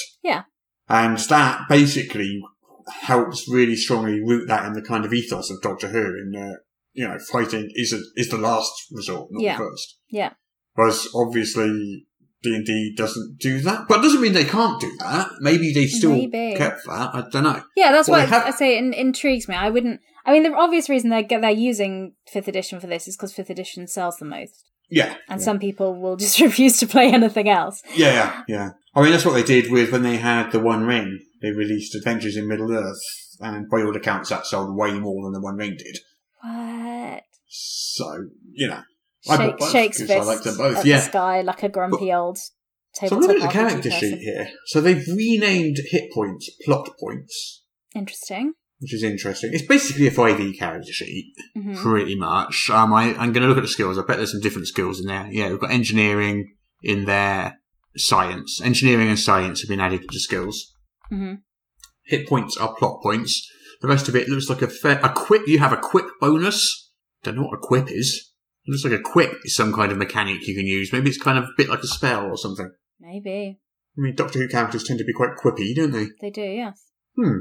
And that basically helps really strongly root that in the kind of ethos of Doctor Who in, you know, fighting is a, is the last resort, not Yeah. the first. Yeah. Whereas obviously D&D doesn't do that. But it doesn't mean they can't do that. Maybe they still Maybe. kept that. I don't know. Yeah, that's Well, why have- I say it intrigues me. I wouldn't. I mean, the obvious reason they're they're using fifth edition for this is because fifth edition sells the most, Yeah. and yeah. some people will just refuse to play anything else. Yeah, yeah, yeah. I mean, that's what they did with when they had the One Ring. They released Adventures in Middle Earth, and by all accounts, that sold way more than the One Ring did. What? So, you know. I Shake, bought both shakes I like them both. Yeah. the sky like a grumpy old So I'm looking at the character person. sheet here. So they've renamed hit points plot points, Interesting. which is interesting. It's basically a 5e character sheet, hmm pretty much. Um, I, I'm going to look at the skills. I bet there's some different skills in there. Yeah, we've got engineering in there, science. Engineering and science have been added to skills. hmm Hit points are plot points. The rest of it looks like a fair, a quip. You have a quip bonus. Don't know what a quip is. It looks like a quip is some kind of mechanic you can use. Maybe it's kind of a bit like a spell or something. Maybe I mean, Doctor Who characters tend to be quite quippy, don't they? they do. Yes. Hmm.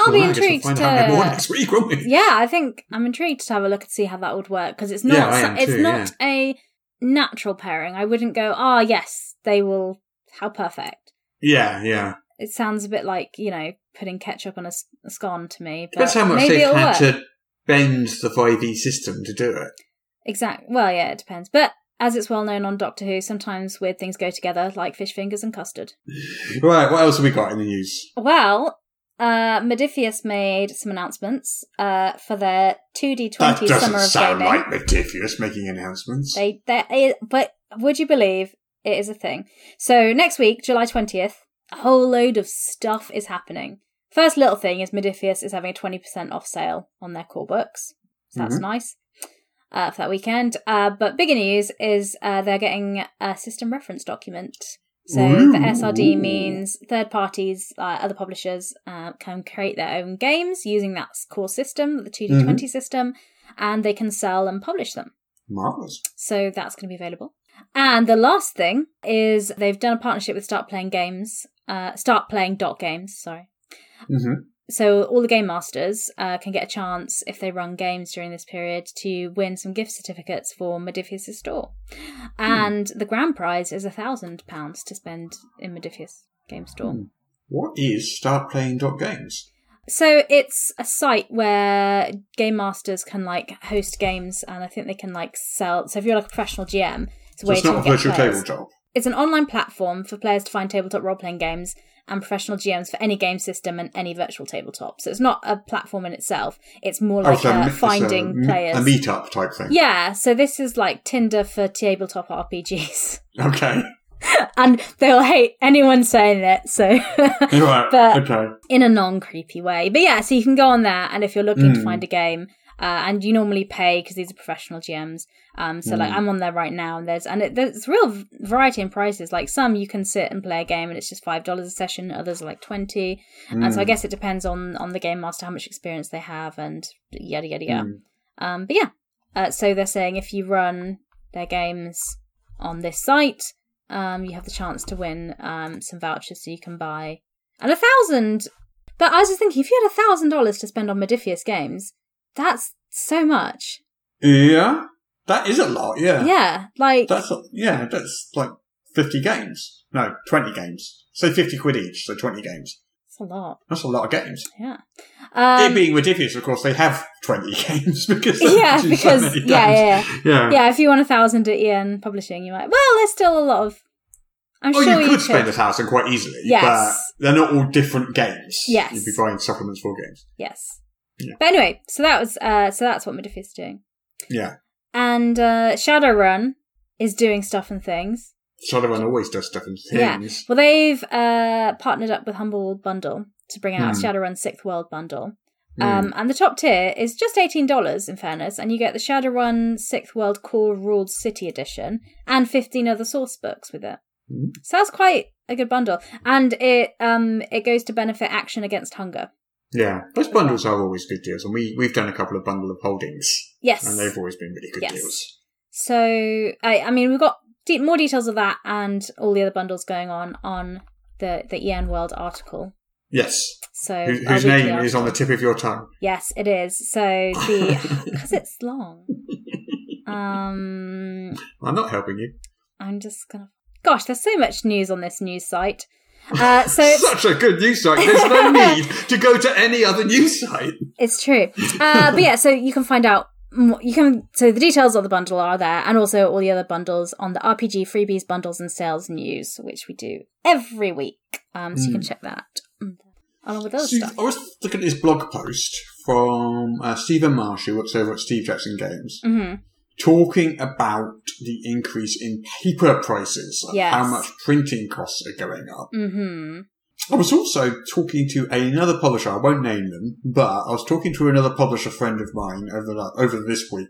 I'll Well, be we'll intrigued more to. next week, won't we? Yeah, I think I'm intrigued to have a look and see how that would work because it's not. Yeah, it's not a natural pairing. I wouldn't go. Ah, yes, they will. How perfect. Yeah, yeah. It sounds a bit like you know putting ketchup on a scone to me. But Depends how much maybe they've had work. to bend the 5e system to do it. Exact. Well, yeah, it depends. But as it's well known on Doctor Who, sometimes weird things go together, like fish fingers and custard. Right, what else have we got in the news? Well, uh, Modiphius made some announcements uh, for their 2D20 That doesn't Summer of sound Gaming. like Modiphius making announcements. They, they, but would you believe it is a thing? So next week, July 20th, a whole load of stuff is happening. First little thing is Modiphius is having a 20% off sale on their core books. So that's Mhm. nice uh, for that weekend. Uh, but bigger news is uh, they're getting a system reference document. So the SRD means third parties, uh, other publishers uh, can create their own games using that core system, the 2D20 system, and they can sell and publish them. Marvellous. So that's going to be available. And the last thing is they've done a partnership with Start Playing Games, uh, Start Playing dot Games. Sorry. hmm So all the game masters uh, can get a chance if they run games during this period to win some gift certificates for Modiphius' store, and the grand prize is a thousand pounds to spend in Modiphius Game Store. Hmm. What is Start Playing Dot Games? So it's a site where game masters can like host games, and I think they can like sell. So if you're like a professional GM, it's a So way it's not a virtual players. tabletop. It's an online platform for players to find tabletop role playing games and professional GMs for any game system and any virtual tabletop. So it's not a platform in itself. It's more like oh, so a, finding a, players. A meetup type thing. yeah, so this is like Tinder for tabletop RPGs. Okay. and they'll hate anyone saying it, so right. But- okay. in a non creepy way. But yeah, so you can go on there, and if you're looking to Mm. find a game, uh, and you normally pay because these are professional GMs. Um, so like Mm. I'm on there right now, and there's and it, there's real variety in prices. Like some you can sit and play a game, and it's just five dollars a session. Others are like twenty. And so I Mm. guess it depends on on the game master how much experience they have, and yada yada yada. Mm. Um, but yeah, uh, so they're saying if you run their games on this site, um, you have the chance to win um, some vouchers so you can buy and a thousand. But I was just thinking, if you had a thousand dollars to spend on Modiphius games, that's so much. Yeah. That is a lot, yeah. Yeah, like That's a, yeah, that's like fifty games. No, twenty games. Say fifty quid each, so twenty games. it's a lot. That's a lot of games. Yeah. it Um, being ridiculous, of course, they have twenty games because yeah, so because many yeah, games. yeah, yeah. yeah. If you want a thousand at EN Publishing, you might. Well, there's still a lot of. I'm Oh, sure you could spend a thousand quite easily, Yes. but they're not all different games. Yes. You'd be buying supplements for games. Yes. Yeah. But anyway, so that was uh so that's what Modiphius is doing. Yeah. And uh Shadowrun is doing stuff and things. Shadowrun always does stuff and things. Yeah. Well they've uh partnered up with Humble Bundle to bring out a Hmm. Shadowrun Sixth World bundle. Mm. Um and the top tier is just eighteen dollars in fairness, and you get the Shadowrun Sixth World Core Ruled City Edition and fifteen other source books with it. Hmm. So that's quite a good bundle. And it um it goes to benefit action against hunger. Yeah. Those bundles are always good deals, and we, we've done a couple of bundle of holdings, Yes. and they've always been really good Yes. deals. So I, I mean, we've got de- more details of that and all the other bundles going on on the the EN World article. Yes. So Whose, whose name is on the tip of your tongue. Yes, it is. So the because it's long. Um, I'm not helping you. I'm just gonna. Gosh, there's so much news on this news site. Uh, so Such a good news site. There's no need to go to any other news site. It's true. Uh, but yeah, so you can find out. You can so the details of the bundle are there, and also all the other bundles on the RPG freebies, bundles, and sales news, which we do every week. Um, so you can check that mm, along with other See, stuff. I was looking at this blog post from uh, Stephen Marsh, who works over at Steve Jackson Games, hmm talking about the increase in paper prices, Yes. how much printing costs are going up. Mm-hmm. I was also talking to another publisher. I won't name them, but I was talking to another publisher friend of mine over the, over this week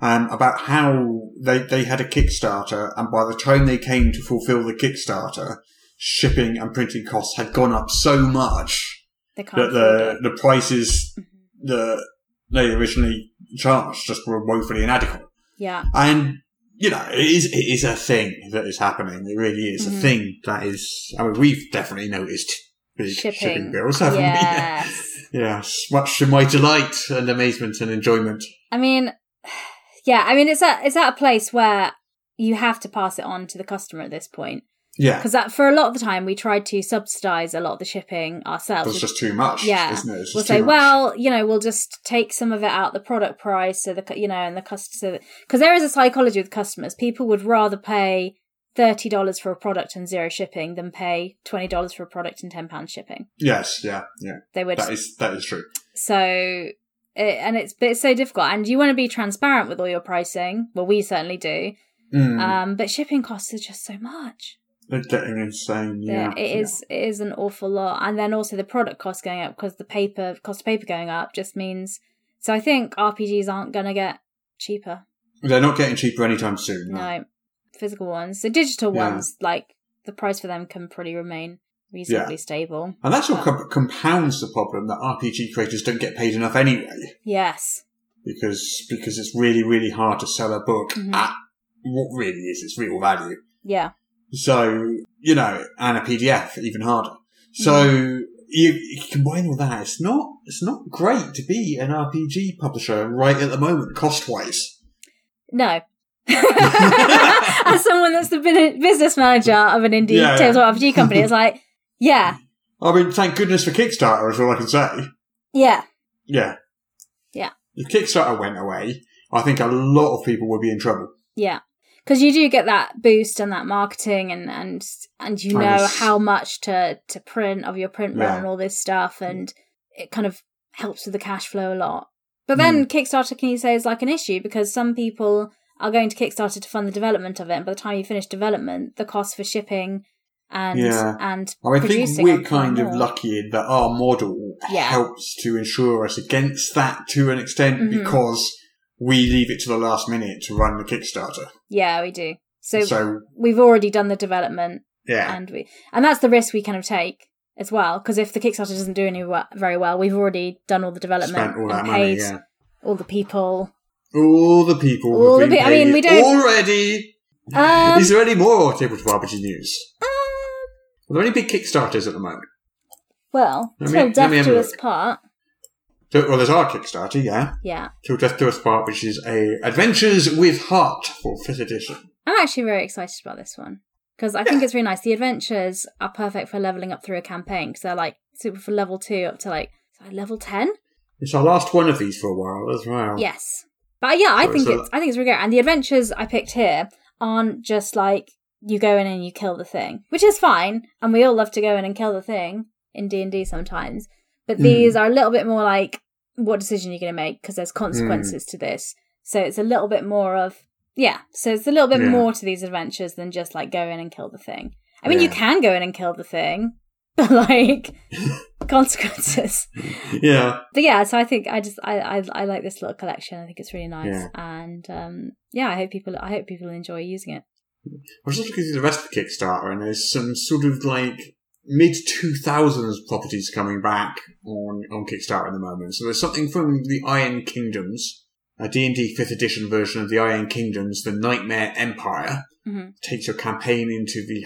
um, about how they they had a Kickstarter, and by the time they came to fulfil the Kickstarter, shipping and printing costs had gone up so much that the the prices that they originally charged just were woefully inadequate. Yeah. And you know, it is it is a thing that is happening. It really is Mhm. a thing that is. I mean, we've definitely noticed big shipping, Shipping. bills, haven't Yes. we? yes, much to my delight and amazement and enjoyment. I mean, yeah, I mean, it's at, it's at a place where you have to pass it on to the customer at this point. Yeah, Because that for a lot of the time, we tried to subsidize a lot of the shipping ourselves. it's just too much. yeah, isn't it? We'll say, much. well, you know, we'll just take some of it out the product price, so the you know, and the customer, because there is a psychology with customers. People would rather pay thirty dollars for a product and zero shipping than pay twenty dollars for a product and ten pounds shipping. yes, yeah, yeah, They would. that is that is true. So, it, and it's but it's so difficult, and you want to be transparent with all your pricing. Well, we certainly do. Mm, Um, but shipping costs are just so much. They're getting insane. Yeah, Yeah, it is. It is an awful lot, and then also the product cost going up because the paper cost of paper going up just means. So I think RPGs aren't going to get cheaper. They're not getting cheaper anytime soon. No, physical ones. The digital Yeah. ones, like the price for them, can pretty remain reasonably stable. And that's what com- compounds the problem that RPG creators don't get paid enough anyway. Yes. because because it's really really hard to sell a book Mhm. at what really is its real value. Yeah. So you know, and a PDF even harder. So Mm-hmm. you, you combine all that. It's not it's not great to be an RPG publisher right at the moment, cost wise. No. As someone that's the business manager of an indie Yeah, yeah. tabletop RPG company, it's like, yeah, I mean, thank goodness for Kickstarter is all I can say. yeah, Yeah, Yeah. If Kickstarter went away, I think a lot of people would be in trouble. yeah. Because you do get that boost and that marketing, and and and you know how much to to print of your print run Yeah. and all this stuff, and it kind of helps with the cash flow a lot. But then Mm. Kickstarter, can you say, is like an issue because some people are going to Kickstarter to fund the development of it, and by the time you finish development, the cost for shipping and Yeah. and I think we're kind of more. lucky in that our model Yeah. helps to insure us against that to an extent Mhm. because we leave it to the last minute to run the Kickstarter. Yeah, we do. So, So, we've already done the development, yeah, and we and that's the risk we kind of take as well. Because if the Kickstarter doesn't do any very well, we've already done all the development spent all that and money. Yeah, all the people. all the people. All the been pe- I mean, we don't- already. Um, Is there any more tabletop RPG news? um, Are there any big Kickstarters at the moment? well, Let me- death me have a do us part. So- Well, there's our Kickstarter, yeah. Yeah, Till Death Do Us Part, which is a Adventures with Heart for fifth edition. I'm actually very excited about this one because I think it's really nice. The adventures are perfect for leveling up through a campaign because they're like super for level two up to like level ten. It's our last one of these for a while as well. Yes, but yeah, I So think it's a- it's I think it's really great. And the adventures I picked here aren't just like you go in and you kill the thing, which is fine, and we all love to go in and kill the thing in D and D sometimes. But Mm. these are a little bit more like what decision you're going to make because there's Mm. consequences to this. So it's a little bit more of yeah. So it's a little bit Yeah. more to these adventures than just like go in and kill the thing. I mean, you can go in and kill the thing, but like consequences. Yeah. But yeah, so I think I just I, I I like this little collection. I think it's really nice, Yeah. and um, yeah, I hope people I hope people enjoy using it. I was just looking through the rest of the Kickstarter, and there's some sort of like mid 2000s properties coming back on, on Kickstarter at the moment. So there's something from the Iron Kingdoms, a D&D 5th edition version of the Iron Kingdoms, the Nightmare Empire. Mhm. Takes your campaign into the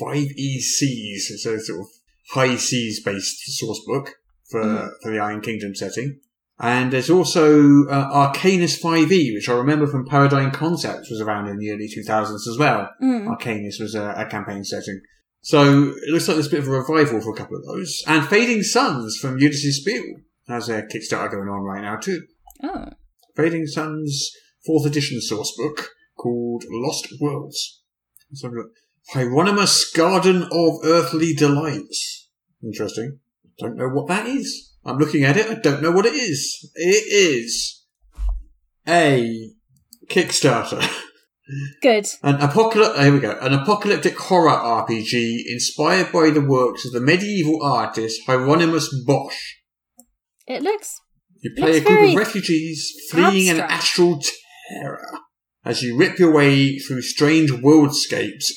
5E seas, so it's sort of high seas based source book for, Mhm. for the Iron Kingdom setting. And there's also uh, Arcanis 5e, which I remember from Paradigm Concepts was around in the early 2000s as well. Mm. Arcanis was a, a campaign setting. So it looks like there's a bit of a revival for a couple of those. And Fading Suns from Ulisses Spiele has a Kickstarter going on right now too. Oh, Fading Suns fourth edition source book called Lost Worlds. So Hieronymus Garden of Earthly Delights. Interesting. Don't know what that is. I'm looking at it. I don't know what it is. It is a Kickstarter. Good. An apocalyptic, here we go. An apocalyptic horror RPG inspired by the works of the medieval artist Hieronymus Bosch. It looks You play Looks a group of refugees fleeing an astral terror as you rip your way through strange worldscapes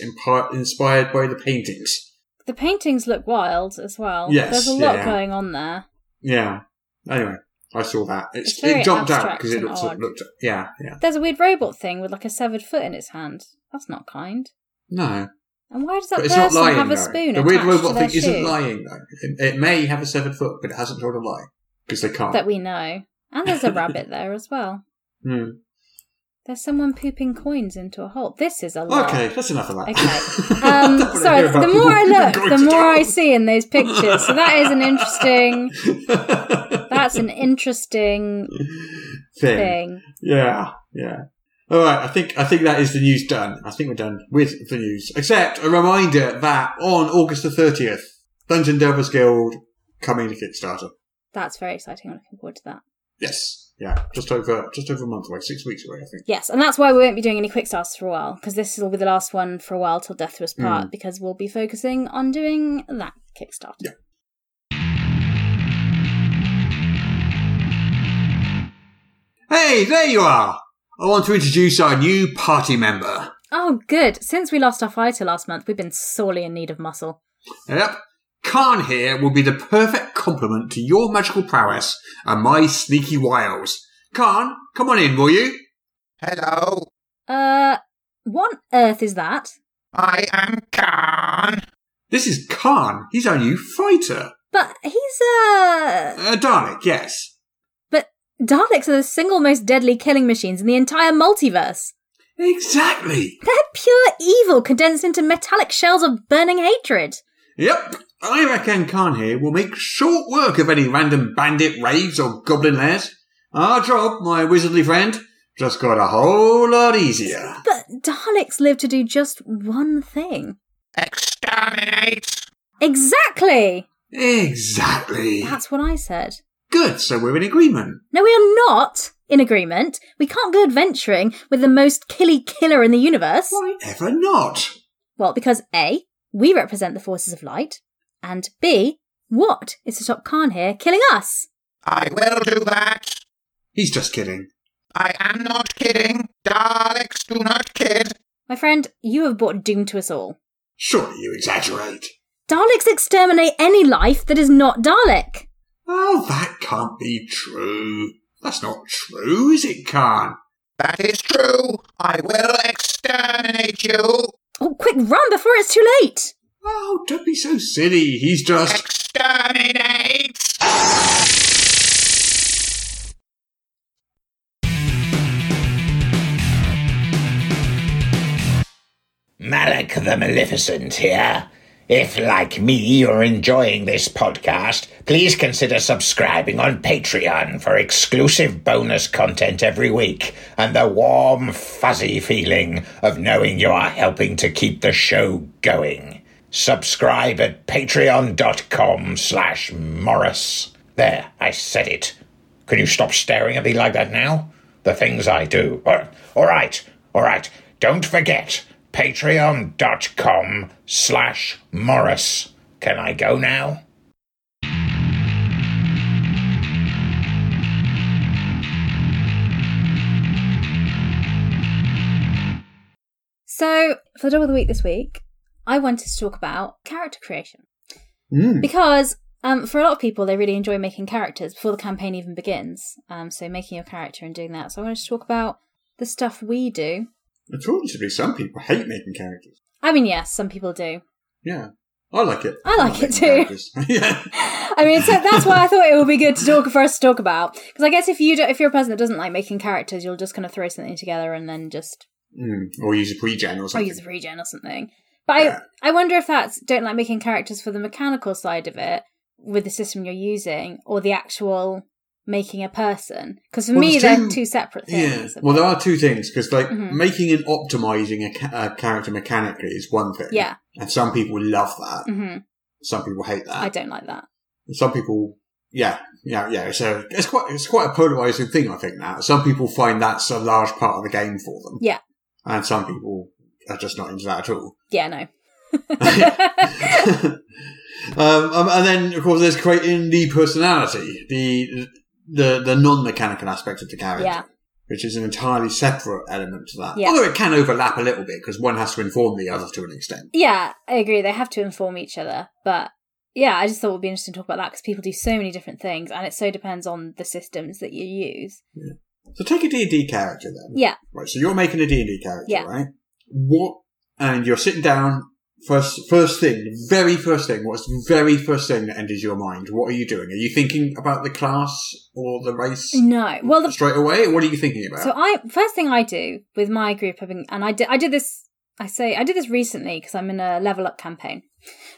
inspired by the paintings. the paintings look wild as well. Yes, There's a lot yeah. going on there. Yeah. Anyway, I saw that. It's, It's it jumped out because it looked, looked. Yeah, yeah. There's a weird robot thing with like a severed foot in its hand. That's not kind. No, And why does that but it's not person lying. have a though. spoon the weird robot thing isn't lying though. It, it may have a severed foot, but it hasn't told a lie because they can't. that we know? And there's a rabbit there as well. Hmm. There's someone pooping coins into a hole. This is a lot. Okay, that's enough of that. Okay. Um, sorry, the more I look, the more I see in those pictures. So that is an interesting. That's an interesting thing. thing. Yeah, yeah. All right, I think I think that is the news done. I think we're done with the news. Except a reminder that on August the thirtieth, Dungeon Delvers Guild coming to Kickstarter. That's very exciting. I'm looking forward to that. Yes, yeah, just over just over a month away, six weeks away, I think. Yes, and that's why we won't be doing any quick starts for a while because this will be the last one for a while till Death Do Us Part Mm. because we'll be focusing on doing that Kickstarter. Yeah. Hey, there you are. I want to introduce our new party member. Oh, good. Since we lost our fighter last month, we've been sorely in need of muscle. Yep. Khan here will be the perfect complement to your magical prowess and my sneaky wiles. Khan, come on in, will you? Hello, Uh, what on earth is that? I am Khan. This is Khan. He's our new fighter. But he's uh A Dalek, yes. But Daleks are the single most deadly killing machines in the entire multiverse. Exactly. They're pure evil condensed into metallic shells of burning hatred. Yep. I reckon Khan here will make short work of any random bandit raids or goblin lairs. Our job, my wizardly friend, just got a whole lot easier. But Daleks live to do just one thing. Exterminate. Exactly! Exactly. That's what I said. Good, so we're in agreement. No, we are not in agreement. We can't go adventuring with the most killy killer in the universe. Why ever not? Well, because A, we represent the forces of light, and B, what is to stop Khan here killing us? I will do that. He's just kidding. I am not kidding. Daleks do not kid. My friend, you have brought doom to us all. Surely you exaggerate. Daleks exterminate any life that is not Dalek. Oh, that can't be true. That's not true, is it, Khan? That is true. I will exterminate you. Oh, quick, run before it's too late! Oh, don't be so silly. He's just. Exterminate. Malak the Maleficent here. If, like me, you're enjoying this podcast, please consider subscribing on Patreon for exclusive bonus content every week and the warm, fuzzy feeling of knowing you are helping to keep the show going. Subscribe at patreon.com slash Morrus. There, I said it. Can you stop staring at me like that now? The things I do. All right, all right. Don't forget, patreon.com slash Morrus. Can I go now? So, for the double of the week this week, I wanted to talk about character creation. Mm. Because um, for a lot of people, they really enjoy making characters before the campaign even begins. Um, so, making your character and doing that. So, I wanted to talk about the stuff we do. I told you to be some people hate making characters. I mean, yes, some people do. Yeah. I like it. I like making it too. yeah. I mean, so that's why I thought it would be good to talk for us to talk about. Because I guess if you do, if you're a person that doesn't like making characters, you'll just kind of throw something together and then just Mm. Or use a pre-gen or or something. use a regen or something. But I, I wonder if that's don't like making characters for the mechanical side of it with the system you're using, or the actual making a person. Because for Well, me, they're two- separate Yeah. Well, there are two things because, like, Mhm. making and optimizing a, ca- a character mechanically is one thing. Yeah. And some people love that. hmm Some people hate that. I don't like that. Some people yeah, yeah, yeah. So it's quite it's quite a polarizing thing. I think that some people find that's a large part of the game for them. Yeah. and some people are just not into that at all. Yeah, no. um, um, and then, of course, there's creating the personality, the the the non-mechanical aspect of the character, Yeah. which is an entirely separate element to that. Yeah. Although it can overlap a little bit because one has to inform the other to an extent. Yeah, I agree. They have to inform each other. But yeah, I just thought it would be interesting to talk about that because people do so many different things and it so depends on the systems that you use. Yeah. So take a D&D character then. Yeah. Right, so you're making a D&D character, Yeah. right? What, and you're sitting down, first, first thing, the very first thing, what's the very first thing that enters your mind? What are you doing? Are you thinking about the class or the race No. Well, the straight away? What are you thinking about? So I first thing I do with my group, and I did I did this. I say I did this recently because I'm in a level up campaign.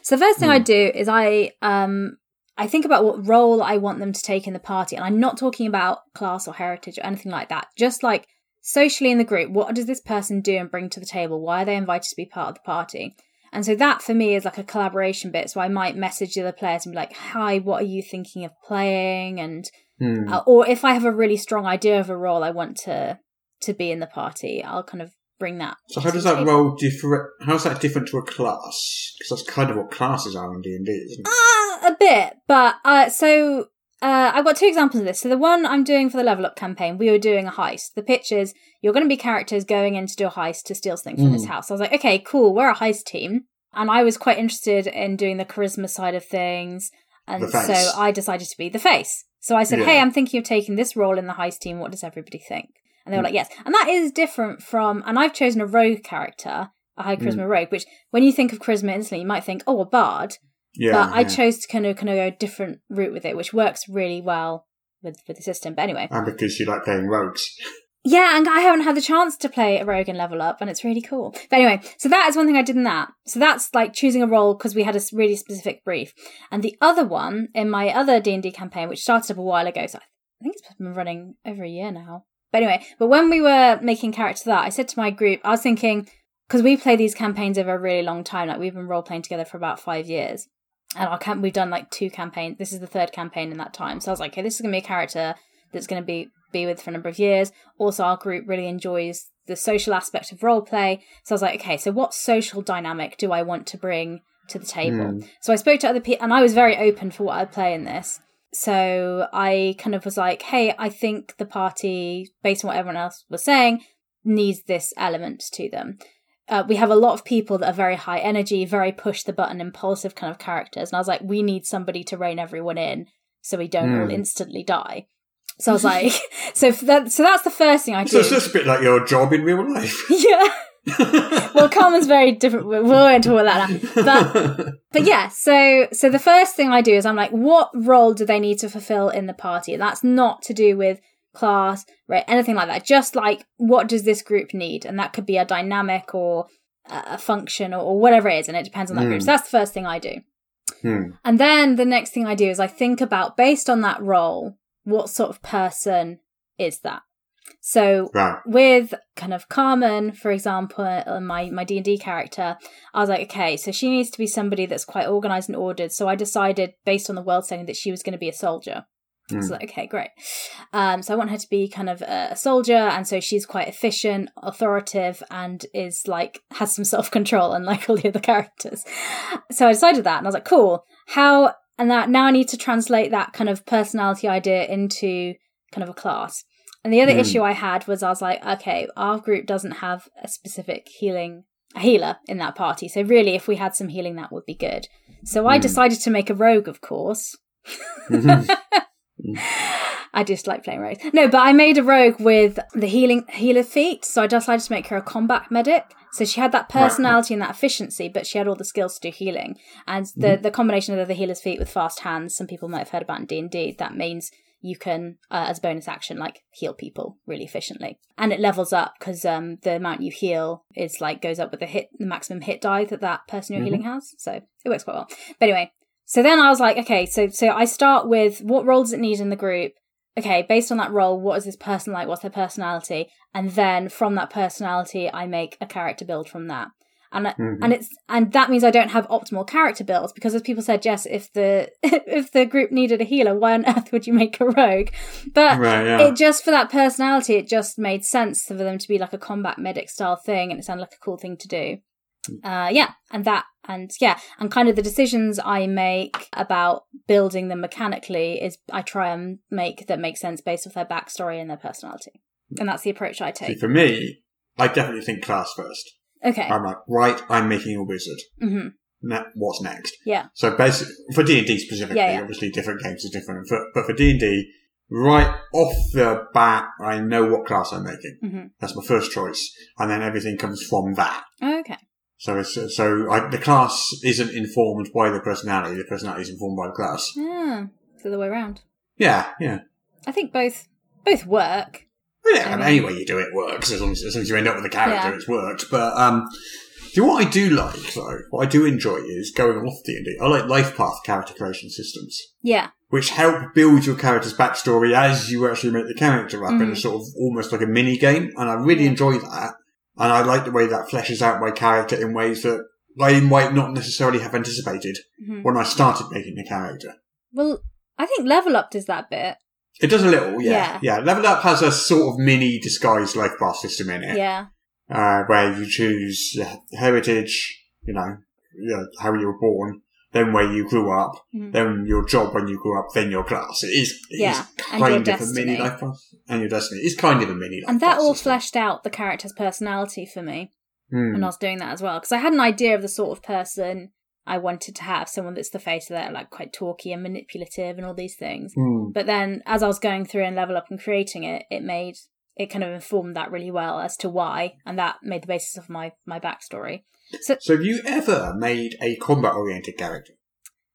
So the first thing I do is I um I think about what role I want them to take in the party, and I'm not talking about class or heritage or anything like that. Just like socially in the group, what does this person do and bring to the table? Why are they invited to be part of the party? And so that for me is like a collaboration bit. So I might message the other players and be like, "Hi, what are you thinking of playing?" And Hmm. uh, or if I have a really strong idea of a role I want to to be in the party, I'll kind of bring that. So how does that role differ? How's that different to a class? Because that's kind of what classes are in D and D, isn't it? Uh, a bit, but uh, so uh, I've got two examples of this. So the one I'm doing for the level up campaign, we were doing a heist. The pitch is you're going to be characters going in to do a heist to steal something from this house. I was like, okay, cool, we're a heist team, and I was quite interested in doing the charisma side of things, and so I decided to be the face. So I said, Yeah. hey, I'm thinking of taking this role in the heist team. What does everybody think? And they were like, yes. And that is different from, and I've chosen a rogue character, a high Hmm. charisma rogue, which when you think of charisma instantly, you might think, oh, a bard Yeah, but I chose to kind of kind of go a different route with it, which works really well with with the system. But anyway, and because you like playing rogues. yeah, and I haven't had the chance to play a rogue and level up, and it's really cool. But anyway, so that is one thing I did in that. So that's like choosing a role because we had a really specific brief. And the other one in my other D and D campaign, which started up a while ago, so I think it's been running over a year now. But anyway, but when we were making character for that, I said to my group, I was thinking because we play these campaigns over a really long time, like we've been role playing together for about five years. And our camp, we've done like two campaigns. This is the third campaign in that time. So I was like, okay, this is going to be a character that's going to be be with for a number of years. Also, our group really enjoys the social aspect of role play. So I was like, okay, so what social dynamic do I want to bring to the table? Hmm. So I spoke to other people, and I was very open for what I'd play in this. So I kind of was like, hey, I think the party, based on what everyone else was saying, needs this element to them. Uh, we have a lot of people that are very high energy, very push the button, impulsive kind of characters. And I was like, we need somebody to rein everyone in so we don't all instantly die. So I was like, so that, so that's the first thing I So do. it's just a bit like your job in real life. yeah. well, Carmen's very different. We we won't talk about that. now. But but yeah, so so the first thing I do is I'm like, what role do they need to fulfill in the party? And that's not to do with class, right? Anything like that. Just like what does this group need? And that could be a dynamic or a function or, or whatever it is, and it depends on that group. So that's the first thing I do. Hmm. And then the next thing I do is I think about based on that role, what sort of person is that? So Right. with kind of Carmen, for example, uh, my my D and D character, I was like, okay, so she needs to be somebody that's quite organized and ordered. So I decided, based on the world setting, that she was going to be a soldier. So mm. like, okay, great. Um, so I want her to be kind of a, a soldier, and so she's quite efficient, authoritative, and is like has some self control, unlike all the other characters. So I decided that, and I was like, cool. How and that now I need to translate that kind of personality idea into kind of a class. And the other hmm. issue I had was I was like, okay, our group doesn't have a specific healing a healer in that party. So really, if we had some healing, that would be good. So I hmm. decided to make a rogue, of course. Mm-hmm. I just like playing rogues. No, but I made a rogue with the healing healer feat, so I decided to make her a combat medic. So she had that personality and that efficiency, but she had all the skills to do healing. And the the combination of the healer's feat with fast hands, some people might have heard about in D and D. That means you can, uh, as a bonus action, like heal people really efficiently, and it levels up because um, the amount you heal is like goes up with the hit, the maximum hit die that that person you're healing has. So it works quite well. But anyway, so then I was like, okay, so so I start with what role does it need in the group? Okay, based on that role, what is this person like? What's their personality? And then from that personality, I make a character build from that. and Mhm. and it's and that means I don't have optimal character builds because as people said, Jess, if the if the group needed a healer, why on earth would you make a rogue? But Right, yeah. it just for that personality, it just made sense for them to be like a combat medic style thing, and it sounded like a cool thing to do. Uh, yeah, and that, and yeah, and kind of the decisions I make about building them mechanically is I try and make that make sense based off their backstory and their personality, and that's the approach I See, take. for me, I definitely think class first. Okay. I'm like, right, I'm making a wizard. hmm Ne- what's next? Yeah. So basically, for D and D specifically, Yeah, yeah. obviously different games are different. But for D and D, right off the bat, I know what class I'm making. hmm That's my first choice, and then everything comes from that. Okay. So it's so I, the class isn't informed by the personality. The personality is informed by the class. Ah, it's the other way around. Yeah, yeah. I think both both work. Yeah, I mean, any way you do it works as long as, as, long as you end up with a character, Yeah. it's worked. But um, see, what I do like though, what I do enjoy is going off D and D. I like life path character creation systems, Yeah. which help build your character's backstory as you actually make the character up in a Mhm. sort of almost like a mini game. And I really Yeah. enjoy that, and I like the way that fleshes out my character in ways that I might not necessarily have anticipated Mhm. when I started making the character. Well, I think Level Up does that bit. It does a little, yeah, Yeah. yeah. Level Up has a sort of mini disguised life path system in it. Yeah. uh, where you choose heritage, you know, you know, how you were born, then where you grew up, Mhm. then your job when you grew up, then your class. It is, it Yeah, is and your kind of a mini life path. And your destiny. It's kind of a mini life And that all fleshed out the character's personality for me Hmm. when I was doing that as well. Because I had an idea of the sort of person I wanted to have, someone that's the face of that, like quite talky and manipulative and all these things. Hmm. But then as I was going through and level up and creating it, it made it kind of informed that really well as to why, and that made the basis of my my backstory. So So have you ever made a combat oriented character?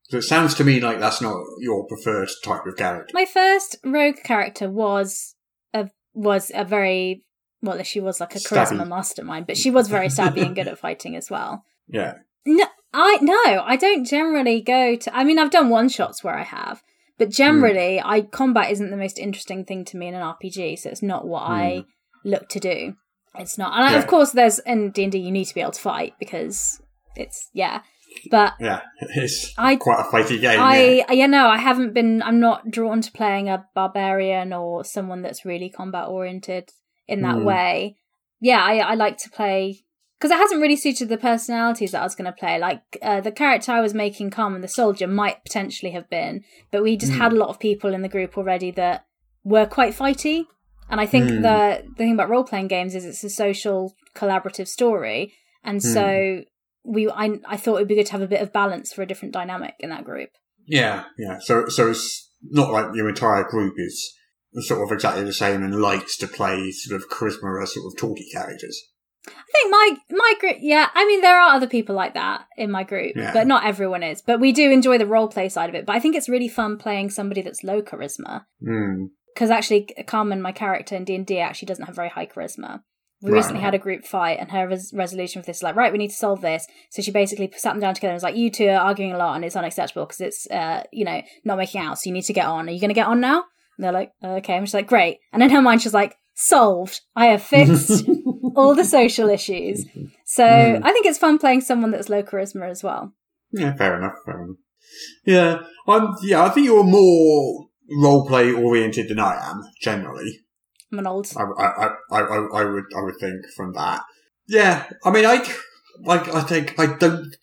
So it sounds to me like that's not your preferred type of character. my first rogue character was a was a very well, she was like a Stabby. charisma mastermind, but she was very savvy and good at fighting as well. Yeah. No, I no, I don't generally go to. I mean, I've done one shots where I have, but generally, hmm. I combat isn't the most interesting thing to me in an RPG, so it's not what I hmm. look to do. It's not, and Yeah. of course, there's in D and D you need to be able to fight because it's yeah, but Yeah. It's I quite a fighty game. I yeah. yeah no, I haven't been. I'm not drawn to playing a barbarian or someone that's really combat oriented in that Hmm. way. Yeah, I I like to play because it hasn't really suited the personalities that I was going to play. Like uh, the character I was making, Carmen the soldier, might potentially have been, but we just Hmm. had a lot of people in the group already that were quite fighty. And I think Hmm. the the thing about role playing games is it's a social collaborative story, and Hmm. so we I I thought it'd be good to have a bit of balance for a different dynamic in that group. Yeah, yeah. So, so it's not like your entire group is sort of exactly the same and likes to play sort of charisma as sort of talky characters. I think my my group, yeah. I mean, there are other people like that in my group, Yeah. but not everyone is. But we do enjoy the role play side of it. But I think it's really fun playing somebody that's low charisma Hmm. Because actually, Carmen, my character in D and D, actually doesn't have very high charisma. We Right, recently had a group fight, and her res- resolution for this is like, right, we need to solve this. So she basically sat them down together and was like, "You two are arguing a lot, and it's unacceptable because it's, uh, you know, not making out. So you need to get on. Are you going to get on now?" And they're like, "Okay." I'm just like, "Great." And in her mind, she's like, "Solved. I have fixed all the social issues." So Mm. I think it's fun playing someone that's low charisma as well. Yeah, fair enough. Fair enough. Yeah, I'm. Yeah, I think you're more role play oriented than I am generally. I'm an old. I, I, I, I, I would, I would think from that. Yeah, I mean, I, like, I think I don't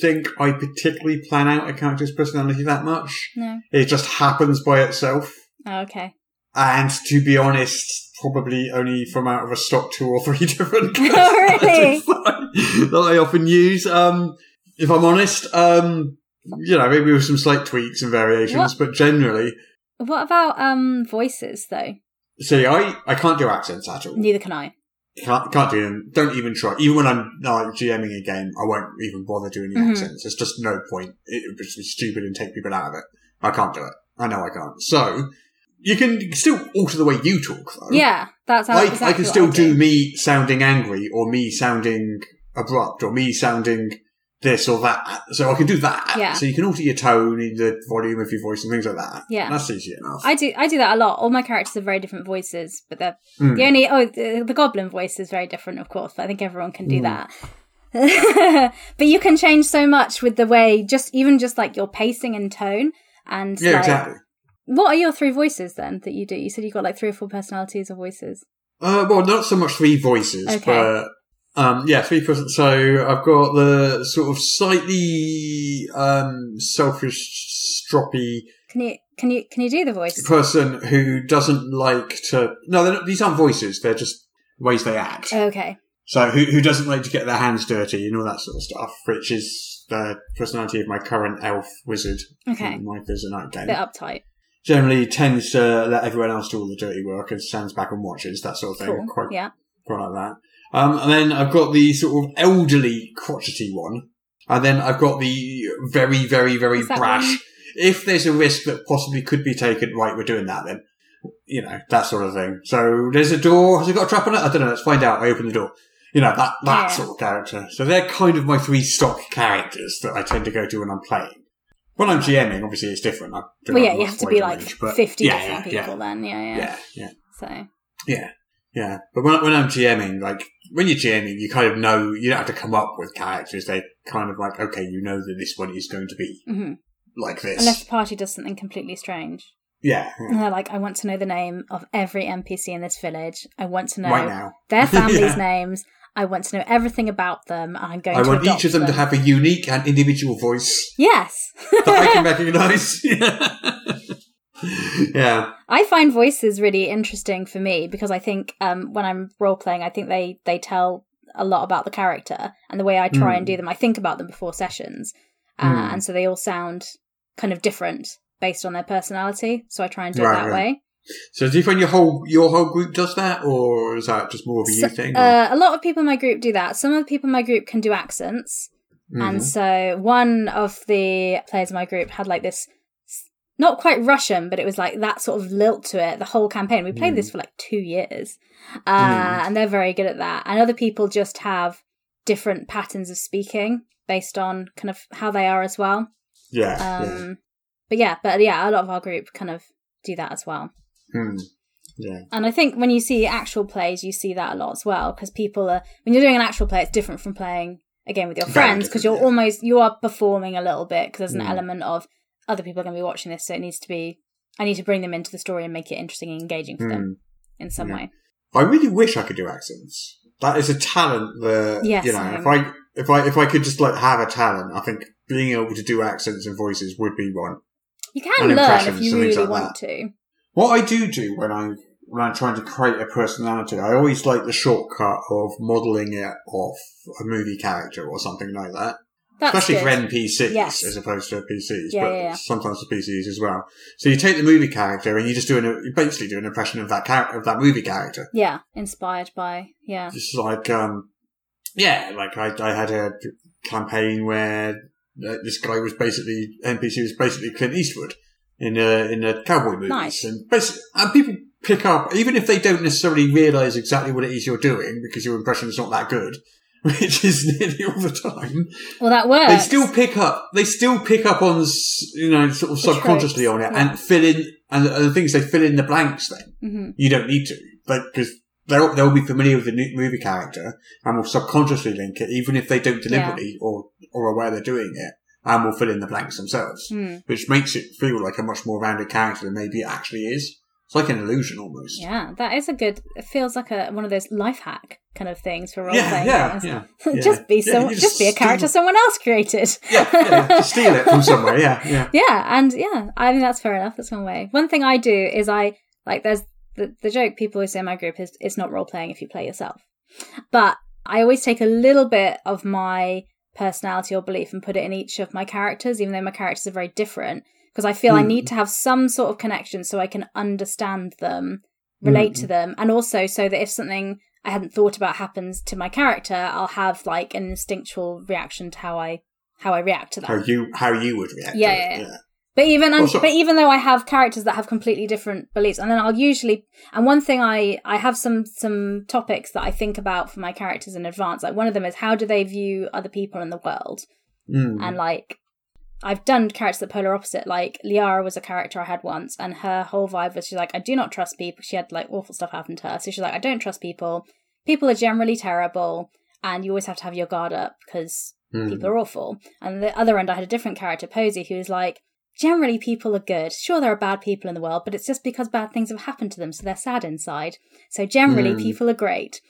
think I particularly plan out a character's personality that much. No. It just happens by itself. Oh, okay. And to be honest, probably only from out of a stock two or three different Oh, really? that I often use. Um, if I'm honest, um, you know, maybe with some slight tweaks and variations, What? but generally, What about um voices though? see, I, I can't do accents at all. Neither can I. Can't, can't do them. Don't even try. Even when I'm like GMing a game, I won't even bother doing the Mhm. accents. There's just no point. It would just be stupid and take people out of it. I can't do it. I know I can't. So, you can still alter the way you talk though. Yeah, that's how I, exactly I can still I do me sounding angry or me sounding abrupt or me sounding this or that. So I can do that. Yeah. So you can alter your tone, and the volume of your voice and things like that. Yeah. That's easy enough. I do. I do that a lot. All my characters have very different voices, but they're Hmm. the only. Oh, the, the goblin voice is very different, of course. But I think everyone can do Hmm. that. but you can change so much with the way, just even just like your pacing and tone. And Yeah, like, exactly. what are your three voices then that you do? You said you got like three or four personalities or voices. Uh, well, not so much three voices, Okay. but um, yeah, three person. So I've got the sort of slightly um, selfish, stroppy Can you can you can you do the voice? The person who doesn't like to. No, they're not, these aren't voices. They're just ways they act. Okay. So who who doesn't like to get their hands dirty and all that sort of stuff, which is the personality of my current elf wizard. Okay. My Thursday night game. Bit uptight. Generally tends to let everyone else do all the dirty work and stands back and watches that sort of thing. Cool. Quite Yeah. quite like that. Um, and then I've got the sort of elderly, crotchety one. And then I've got the very, very, very brash. one? If there's a risk that possibly could be taken, right, we're doing that then. You know, that sort of thing. So there's a door. Has it got a trap on it? I don't know. Let's find out. I open the door. You know, that, that Yeah. sort of character. So they're kind of my three stock characters that I tend to go to when I'm playing. When I'm GMing, obviously it's different. I Well, yeah, you have to be like range, 50 yeah, different yeah, people then. Yeah, yeah. Yeah, yeah. So, Yeah, yeah. But when, when I'm GMing, like, when you're GMing, you kind of know, you don't have to come up with characters. They're kind of like, okay, you know that this one is going to be hmm like this. unless the party does something completely strange. yeah, yeah. And they're like, I want to know the name of every NPC in this village. I want to know right their families' Yeah. names. I want to know everything about them. I'm going I want each of them, to have a unique and individual voice Yes. that I can recognise. yeah. I find voices really interesting for me because I think um, when I'm role playing, I think they they tell a lot about the character and the way I try and do them. I think about them before sessions, uh, Hmm. and so they all sound kind of different based on their personality. So I try and do Right, it that right. way. So do you find your whole your whole group does that, or is that just more of a you thing? uh, a lot of people in my group do that. Some of the people in my group can do accents. Mhm. And so one of the players in my group had like this, not quite Russian, but it was like that sort of lilt to it the whole campaign. We played this for like two years. Uh, And they're very good at that. And other people just have different patterns of speaking based on kind of how they are as well. yeah, Um, yeah. But yeah, but yeah, a lot of our group kind of do that as well. Hmm. Yeah. And I think when you see actual plays, you see that a lot as well because people are when you're doing an actual play, it's different from playing a game with your friends because you're yeah. almost you are performing a little bit because there's an Mm. element of other people are going to be watching this, so it needs to be. I need to bring them into the story and make it interesting and engaging for Hmm. them in some Yeah. way. I really wish I could do accents. That is a talent that Yes, you know. If I if I if I could just like have a talent, I think being able to do accents and voices would be one. You can learn if you really like want to. What I do do when I when I'm trying to create a personality, I always like the shortcut of modelling it off a movie character or something like that. That's Especially good. for NPCs Yes. as opposed to PCs, Yeah, but yeah, yeah. sometimes for PCs as well. So you take the movie character and you just do an, you basically do an impression of that character of that movie character. Yeah, inspired by yeah. Just like, um, yeah, like I, I had a campaign where uh, this guy was basically NPC was basically Clint Eastwood in a in a cowboy movies, Nice. and basically, and people pick up even if they don't necessarily realise exactly what it is you're doing because your impression is not that good. Which is nearly all the time. Well, that works. They still pick up. They still pick up on, you know, sort of The subconsciously tropes, on it yeah. and fill in. And the, and the thing is, they fill in the blanks. Then hmm you don't need to, like, because they'll they'll be familiar with the new movie character and will subconsciously link it, even if they don't deliberately or or aware they're doing it, and will fill in the blanks themselves, Hmm. which makes it feel like a much more rounded character than maybe it actually is. It's like an illusion almost. Yeah, that is a good. It feels like a one of those life hack kind of things for role yeah, playing. yeah, games. yeah, yeah. just be some, you just, be a character steal- someone else created. Yeah, yeah, just steal it from somewhere. Yeah, yeah. yeah, and yeah, I think that's fair enough. That's one way. One thing I do is I like there's the the joke people always say in my group is it's not role playing if you play yourself, but I always take a little bit of my personality or belief and put it in each of my characters, even though my characters are very different. Because I feel I Hmm. need to have some sort of connection so I can understand them, relate Hmm. to them, and also so that if something I hadn't thought about happens to my character, I'll have like an instinctual reaction to how I how I react to that. How you how you would react? Yeah, to yeah, yeah. But even Also- but even though I have characters that have completely different beliefs, and then I'll usually and one thing I I have some some topics that I think about for my characters in advance. Like one of them is how do they view other people in the world, Mm. and like I've done characters that polar opposite. Like Liara was a character I had once, and her whole vibe was she's like I do not trust people. She had like awful stuff happen to her, so she's like I don't trust people. People are generally terrible. and you always have to have your guard up because Hmm. people are awful. And the other end, I had a different character, Posey, who was like, generally people are good. Sure, there are bad people in the world, but it's just because bad things have happened to them, so they're sad inside. So generally, Hmm. people are great.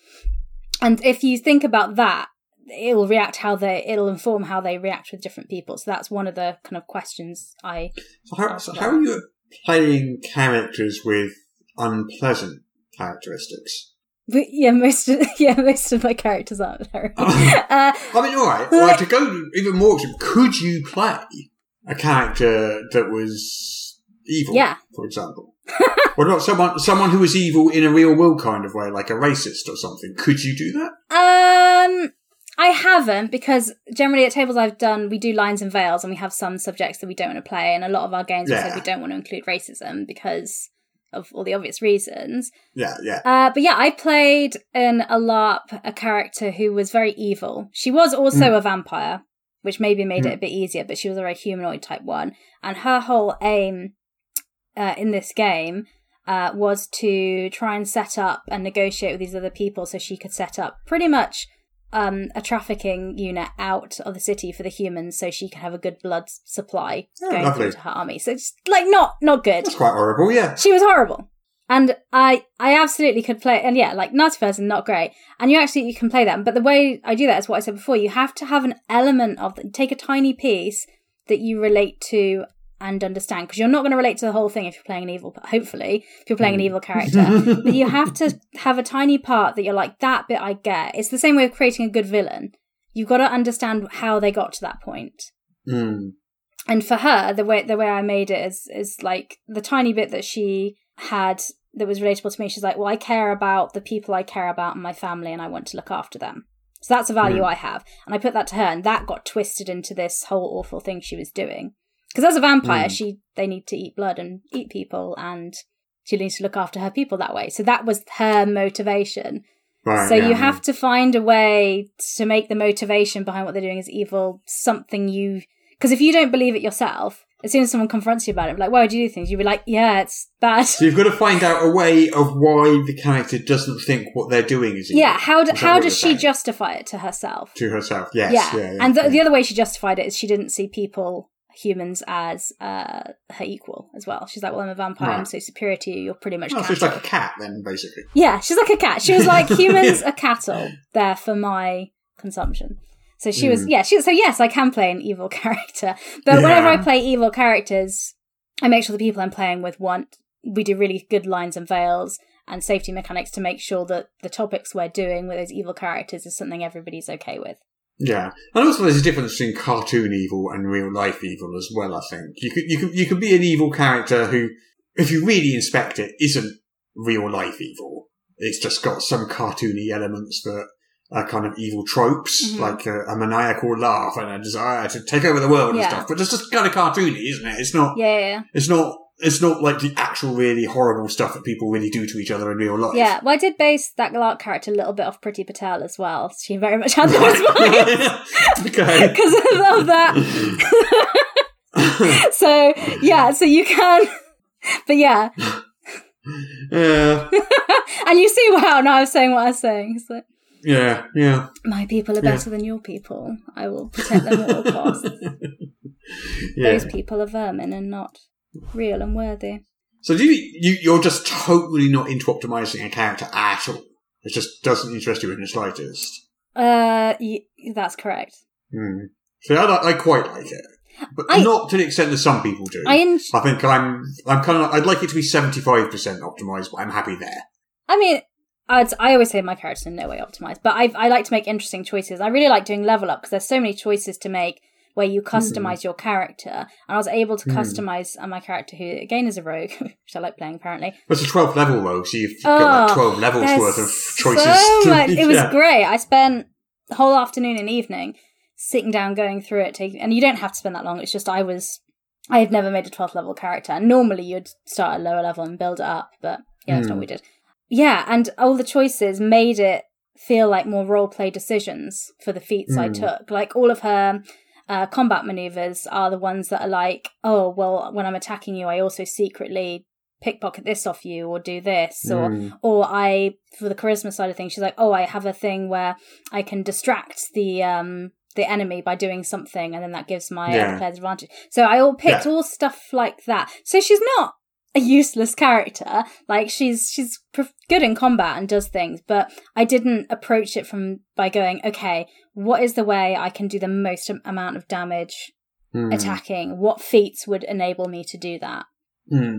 And if you think about that, it will react how they, it'll inform how they react with different people. So that's one of the kind of questions I So how, so how are you playing characters with unpleasant characteristics? But yeah, most of, yeah, most of my characters aren't very. Oh. uh, I mean, all right. Well, to go even more extreme, could you play a character that was evil? Yeah. for example. what not someone someone who was evil in a real world kind of way, like a racist or something? Could you do that? um, I haven't because generally at tables I've done, we do lines and veils, and we have some subjects that we don't want to play, and a lot of our games we said we don't want to include racism because of all the obvious reasons. Yeah, yeah. Uh, but yeah, I played in a LARP a character who was very evil. She was also a vampire, which maybe made it a bit easier, but she was a very humanoid type one. And her whole aim uh, in this game uh, was to try and set up and negotiate with these other people so she could set up pretty much um, a trafficking unit out of the city for the humans so she can have a good blood supply Oh, going lovely. through to her army. So it's like not not good That's quite horrible. Yeah. she was horrible and i i absolutely could play and yeah like nasty person not great and you actually you can play that but the way i do that is what i said before you have to have an element of take a tiny piece that you relate to and understand because you're not going to relate to the whole thing if you're playing an evil hopefully if you're playing an evil character. But you have to have a tiny part that you're like that bit i get. It's the same way of creating a good villain. You've got to understand how they got to that point. Mm. and for her the way the way i made it is is like the tiny bit that she had that was relatable to me she's like well i care about the people i care about and my family and i want to look after them. So that's a value i have. And i put that to her and that got twisted into this whole awful thing she was doing because as a vampire mm. she they need to eat blood and eat people and she needs to look after her people that way so that was her motivation Right. so yeah, you have to find a way to make the motivation behind what they're doing is evil something you because if you don't believe it yourself, as soon as someone confronts you about it, like, why do you do things? You'd be like, yeah, it's bad. So you've got to find out a way of why the character doesn't think what they're doing is evil. yeah, how do, how does she saying? justify it to herself? to herself? Yes. yeah. Yeah. yeah, and the, yeah. the other way she justified it is she didn't see people, humans, as uh, her equal as well. She's like, well, I'm a vampire, I'm so superior to you, you're pretty much Oh, so cattle. like a cat then, basically. Yeah, she's like a cat. She was like, humans are cattle. They're for my consumption. So she was, yeah, she, so yes, I can play an evil character. But whenever I play evil characters, I make sure the people I'm playing with want, we do really good lines and veils and safety mechanics to make sure that the topics we're doing with those evil characters is something everybody's okay with. Yeah, and also there's a difference between cartoon evil and real life evil as well. I think you could you could you could be an evil character who, if you really inspect it, isn't real life evil. It's just got some cartoony elements that are kind of evil tropes, Mhm. like a, a maniacal laugh and a desire to take over the world Yeah. and stuff. But it's just kind of cartoony, isn't it? It's not. Yeah, It's not. It's not like the actual really horrible stuff that people really do to each other in real life. yeah. Yeah, well, I did base that Galark character a little bit off Priti Patel as well. She very much had those vibes. okay. Because I love that. so yeah, so you can, but yeah, yeah. and you see how now I'm saying what I'm saying. It's like Yeah. Yeah. my people are Yeah. better than your people. I will protect them at all costs. Yeah. Those people are vermin and not real and worthy. So do you, you you're just totally not into optimizing a character at all? It just doesn't interest you in the slightest. Uh, y- that's correct. Hmm. See, I, I quite like it, but I- not to the extent that some people do. I en- I think I'm I'm kind of I'd like it to be seventy five percent optimized, but I'm happy there. I mean, I'd, I always say my character's in no way optimized, but I I like to make interesting choices. I really like doing level up because there's so many choices to make where you customize your character, and I was able to customize uh, my character, who again is a rogue, which I like playing apparently. But it's a twelfth level rogue, so you've got like Oh, twelve levels worth of choices. So much. It was yeah. great. I spent the whole afternoon and evening sitting down, going through it, taking, and you don't have to spend that long. It's just I was, I had never made a 12th level character. And normally you'd start at a lower level and build it up, but yeah, that's not Hmm. what we did. Yeah, and all the choices made it feel like more role play decisions for the feats I Hmm. took. Like all of her uh, combat maneuvers are the ones that are like, oh, well, when I'm attacking you, I also secretly pickpocket this off you or do this Hmm. or or I for the charisma side of things she's like oh I have a thing where I can distract the um the enemy by doing something and then that gives my Yeah. players advantage so I all picked Yeah. all stuff like that so she's not a useless character like she's she's good in combat and does things but I didn't approach it from by going okay what is the way I can do the most amount of damage Hmm. attacking what feats would enable me to do that Hmm.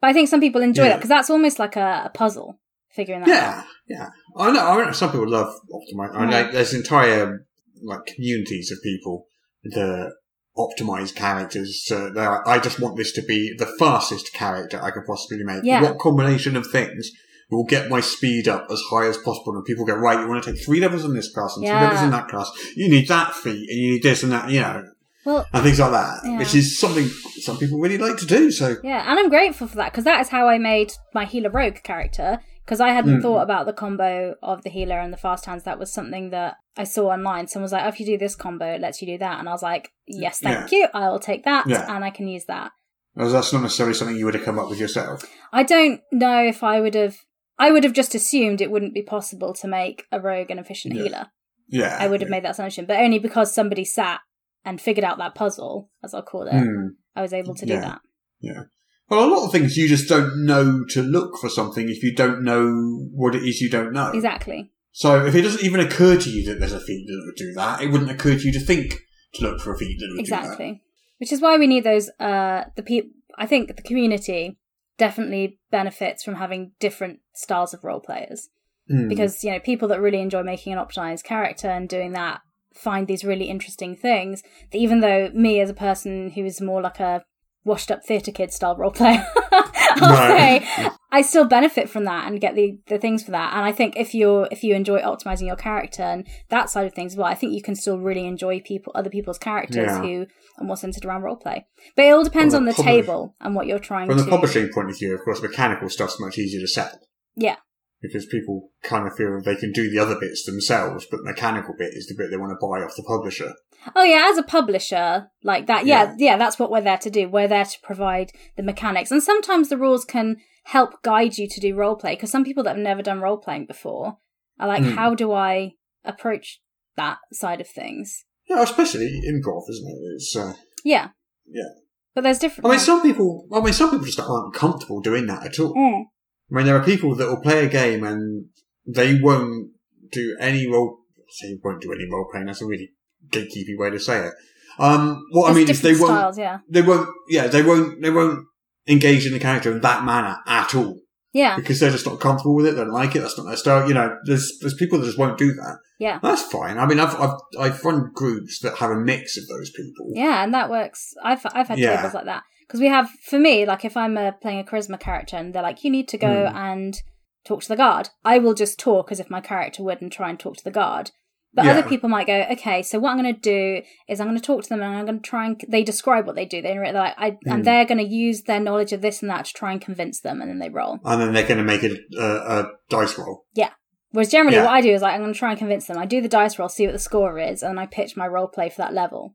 but I think some people enjoy that because that's almost like a, a puzzle, figuring that out. Yeah, yeah. I know. I know some people love optimize. I know there's entire like communities of people that optimize characters. So like, I just want this to be the fastest character I can possibly make. Yeah. What combination of things will get my speed up as high as possible? And people go, right, you want to take three levels in this class and two levels in that class. You need that feat and you need this and that. You know, Well, and things like that, Yeah. which is something some people really like to do. So yeah, and I'm grateful for that because that is how I made my healer rogue character. Because I hadn't Mm. thought about the combo of the healer and the fast hands. That was something that I saw online. Someone was like, oh, "If you do this combo, it lets you do that," and I was like, "Yes, thank you. I will take that, Yeah. and I can use that." Well, that's not necessarily something you would have come up with yourself. I don't know if I would have. I would have just assumed it wouldn't be possible to make a rogue an efficient Yeah. healer. Yeah, I would have made that assumption, but only because somebody sat and figured out that puzzle, as I'll call it. Hmm. I was able to do Yeah. that. Yeah. Well, a lot of things you just don't know to look for something if you don't know what it is you don't know. Exactly. So if it doesn't even occur to you that there's a feat that would do that, it wouldn't occur to you to think to look for a feat that would do that. Exactly. Which is why we need those. Uh, the people. I think the community definitely benefits from having different styles of role players Hmm. because you know people that really enjoy making an optimized character and doing that find these really interesting things. That even though me as a person who is more like a washed up theatre kid style role player, I'll Right. say I still benefit from that and get the, the things for that. And I think if you're if you enjoy optimizing your character and that side of things, well, I think you can still really enjoy people other people's characters Yeah. who are more centered around role play. But it all depends Well, on the the publish- table and what you're trying From to the publishing point of view, of course, mechanical stuff's much easier to sell Yeah. because people kind of feel they can do the other bits themselves, but the mechanical bit is the bit they want to buy off the publisher. Oh yeah, as a publisher, like that, yeah, yeah, that's what we're there to do. We're there to provide the mechanics, and sometimes the rules can help guide you to do role play. Because some people that have never done role playing before are like, Mm. how do I approach that side of things? Yeah, especially in improv, isn't it? It's. Uh, Yeah, Yeah. But there's different. I mean, some people. I mean, some people just aren't comfortable doing that at all. Mm. I mean, there are people that will play a game and they won't do any role. Say won't do any role playing. That's a really gatekeepy way to say it. Um, what I mean is they won't. styles, yeah, They won't. Yeah, they won't. They won't engage in the character in that manner at all yeah, because they're just not comfortable with it. They don't like it. That's not their style. You know, there's there's people that just won't do that. yeah, That's fine. I mean, I've I've I've run groups that have a mix of those people. yeah, and that works. I've I've had Yeah. tables like that because we have. For me, like if I'm uh, playing a charisma character and they're like, you need to go Hmm. and talk to the guard, I will just talk as if my character would and try and talk to the guard. But Yeah. other people might go, okay, so what I'm going to do is I'm going to talk to them and I'm going to try and they describe what they do. They they're like, I, Hmm. and they're going to use their knowledge of this and that to try and convince them, and then they roll. And then they're going to make it a, a dice roll. Yeah. Whereas generally, Yeah. what I do is like I'm going to try and convince them. I do the dice roll, see what the score is, and then I pitch my role play for that level.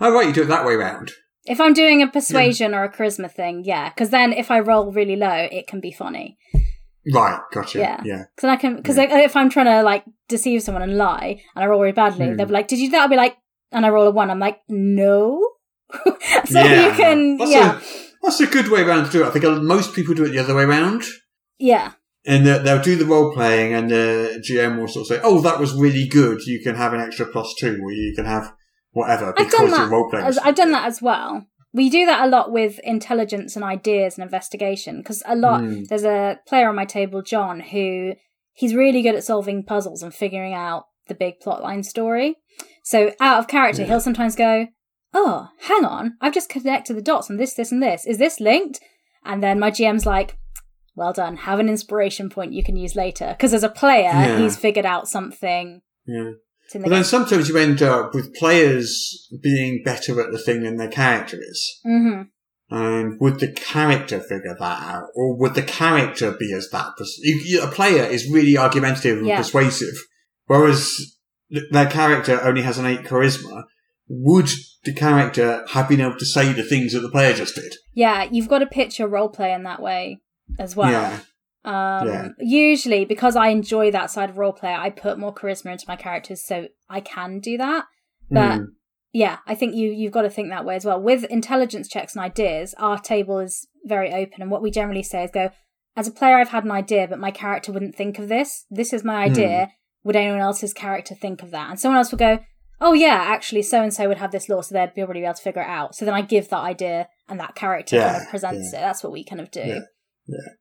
Oh, right, you do it that way round. If I'm doing a persuasion or a charisma thing, yeah, because then if I roll really low, it can be funny. Right, gotcha. Yeah. Yeah. Because I can, because if I'm trying to like deceive someone and lie, and I roll really badly, Hmm. they'll be like, "Did you that?" I'll be like, and I roll a one. I'm like, "No." so Yeah. you can, That's yeah, A, that's a good way around to do it. I think most people do it the other way round. yeah, And they'll do the role playing, and the GM will sort of say, "Oh, that was really good. You can have an extra plus two, or you can have whatever I've because you're role playing." I've done that as well. We do that a lot with intelligence and ideas and investigation because a lot Hmm. there's a player on my table, John, who he's really good at solving puzzles and figuring out the big plotline story. So out of character, he'll sometimes go, "Oh, hang on, I've just connected the dots on this, this, and this. Is this linked?" And then my GM's like, "Well done. Have an inspiration point you can use later." Because as a player, Yeah. he's figured out something. yeah. It's in the But then sometimes you end up with players being better at the thing than their character is. hmm And would the character figure that out, or would the character be as that? Pers- a player is really argumentative and Yeah. persuasive, whereas their character only has an eight charisma. would the character have been able to say the things that the player just did? Yeah, you've got to pitch your role play in that way as well. Yeah. Um, Yeah. Usually, because I enjoy that side of roleplay, I put more charisma into my characters so I can do that. But Mm. yeah, I think you you've got to think that way as well. With intelligence checks and ideas, our table is very open, and what we generally say is go. As a player, I've had an idea, but my character wouldn't think of this. This is my idea. Would anyone else's character think of that? And someone else would go, "Oh yeah, actually, so and so would have this law, so they'd be already be able to figure it out." So then I give that idea, and that character kind of presents yeah. it. That's what we kind of do. Yeah. Yeah,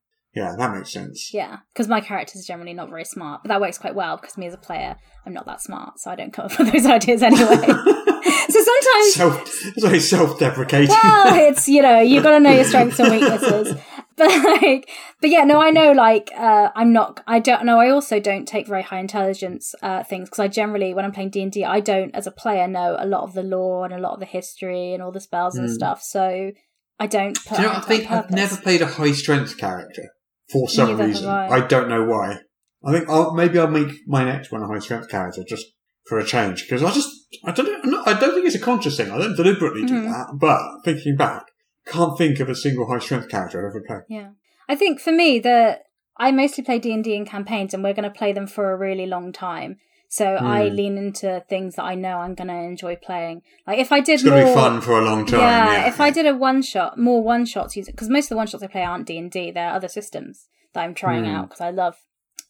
that makes sense. Yeah, because my character's are generally not very smart, but that works quite well because me as a player, I'm not that smart, so I don't come up with those ideas anyway. so sometimes, Self, it's very self-deprecating. well, it's you know you've got to know your strengths and weaknesses. But like, but yeah, no, I know. Like, uh, I'm not. I don't know. I also don't take very high intelligence uh, things because I generally, when I'm playing D and D, I don't, as a player, know a lot of the lore and a lot of the history and all the spells and stuff. So I don't. Put Hmm. Do you know, I think I've never played a high strength character for some Neither reason. I. I. don't know why. I think I'll, maybe I'll make my next one a high strength character just for a change because I just I don't know, I don't think it's a conscious thing. I don't deliberately do Mhm. that. But thinking back, can't think of a single high strength character I've ever played. Yeah, I think for me the I mostly play D and D in campaigns, and we're going to play them for a really long time. So I Hmm. lean into things that I know I'm going to enjoy playing. Like if I did It's going to be fun for a long time. yeah, Yeah, If I did a one shot, more one shots using because most of the one shots I play aren't D and D. They're other systems that I'm trying Hmm. out because I love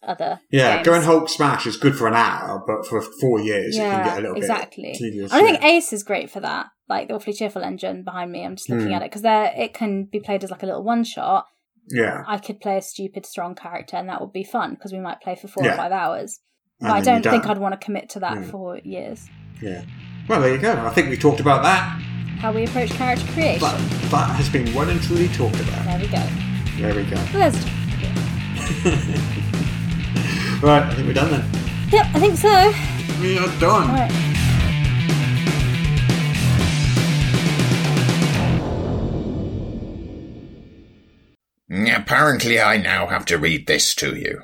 other. Yeah, games. going Hulk Smash is good for an hour, but for four years it can get a little exactly. bit tedious. I think. Ace is great for that. Like the awfully cheerful engine behind me. I'm just looking Hmm. at it because there it can be played as like a little one shot. yeah, I could play a stupid strong character and that would be fun because we might play for four or five hours. And But I don't think. I'd want to commit to that Yeah. for years. Yeah. Well, there you go. I think we talked about that. How we approach character creation. That, that has been well and truly talked about. There we go. There we go. Well, there's. Right, I think we're done then. Yep, I think so. We are done. All right. Apparently, I now have to read this to you.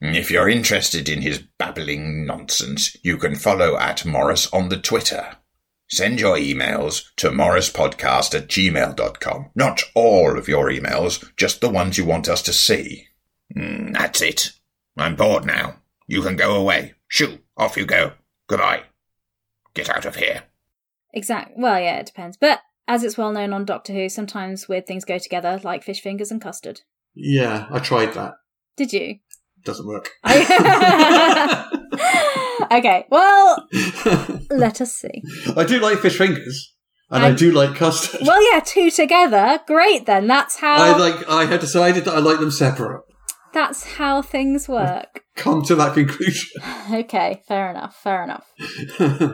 If you're interested in his babbling nonsense, you can follow at Morrus on the Twitter. Send your emails to morruspodcast at gmail.com. Not all of your emails, just the ones you want us to see. Mm, that's it. I'm bored now. You can go away. Shoo, off you go. Goodbye. Get out of here. Exact. Well, yeah, it depends. But as it's well known on Doctor Who, sometimes weird things go together, like fish fingers and custard. Yeah, I tried that. Did you? Doesn't work. okay. Well, let us see. I do like fish fingers, and I do like custard. Well, yeah, two together. Great. Then that's how. I like. I have decided that I like them separate. That's how things work. Come to that conclusion. Okay. Fair enough. Fair enough.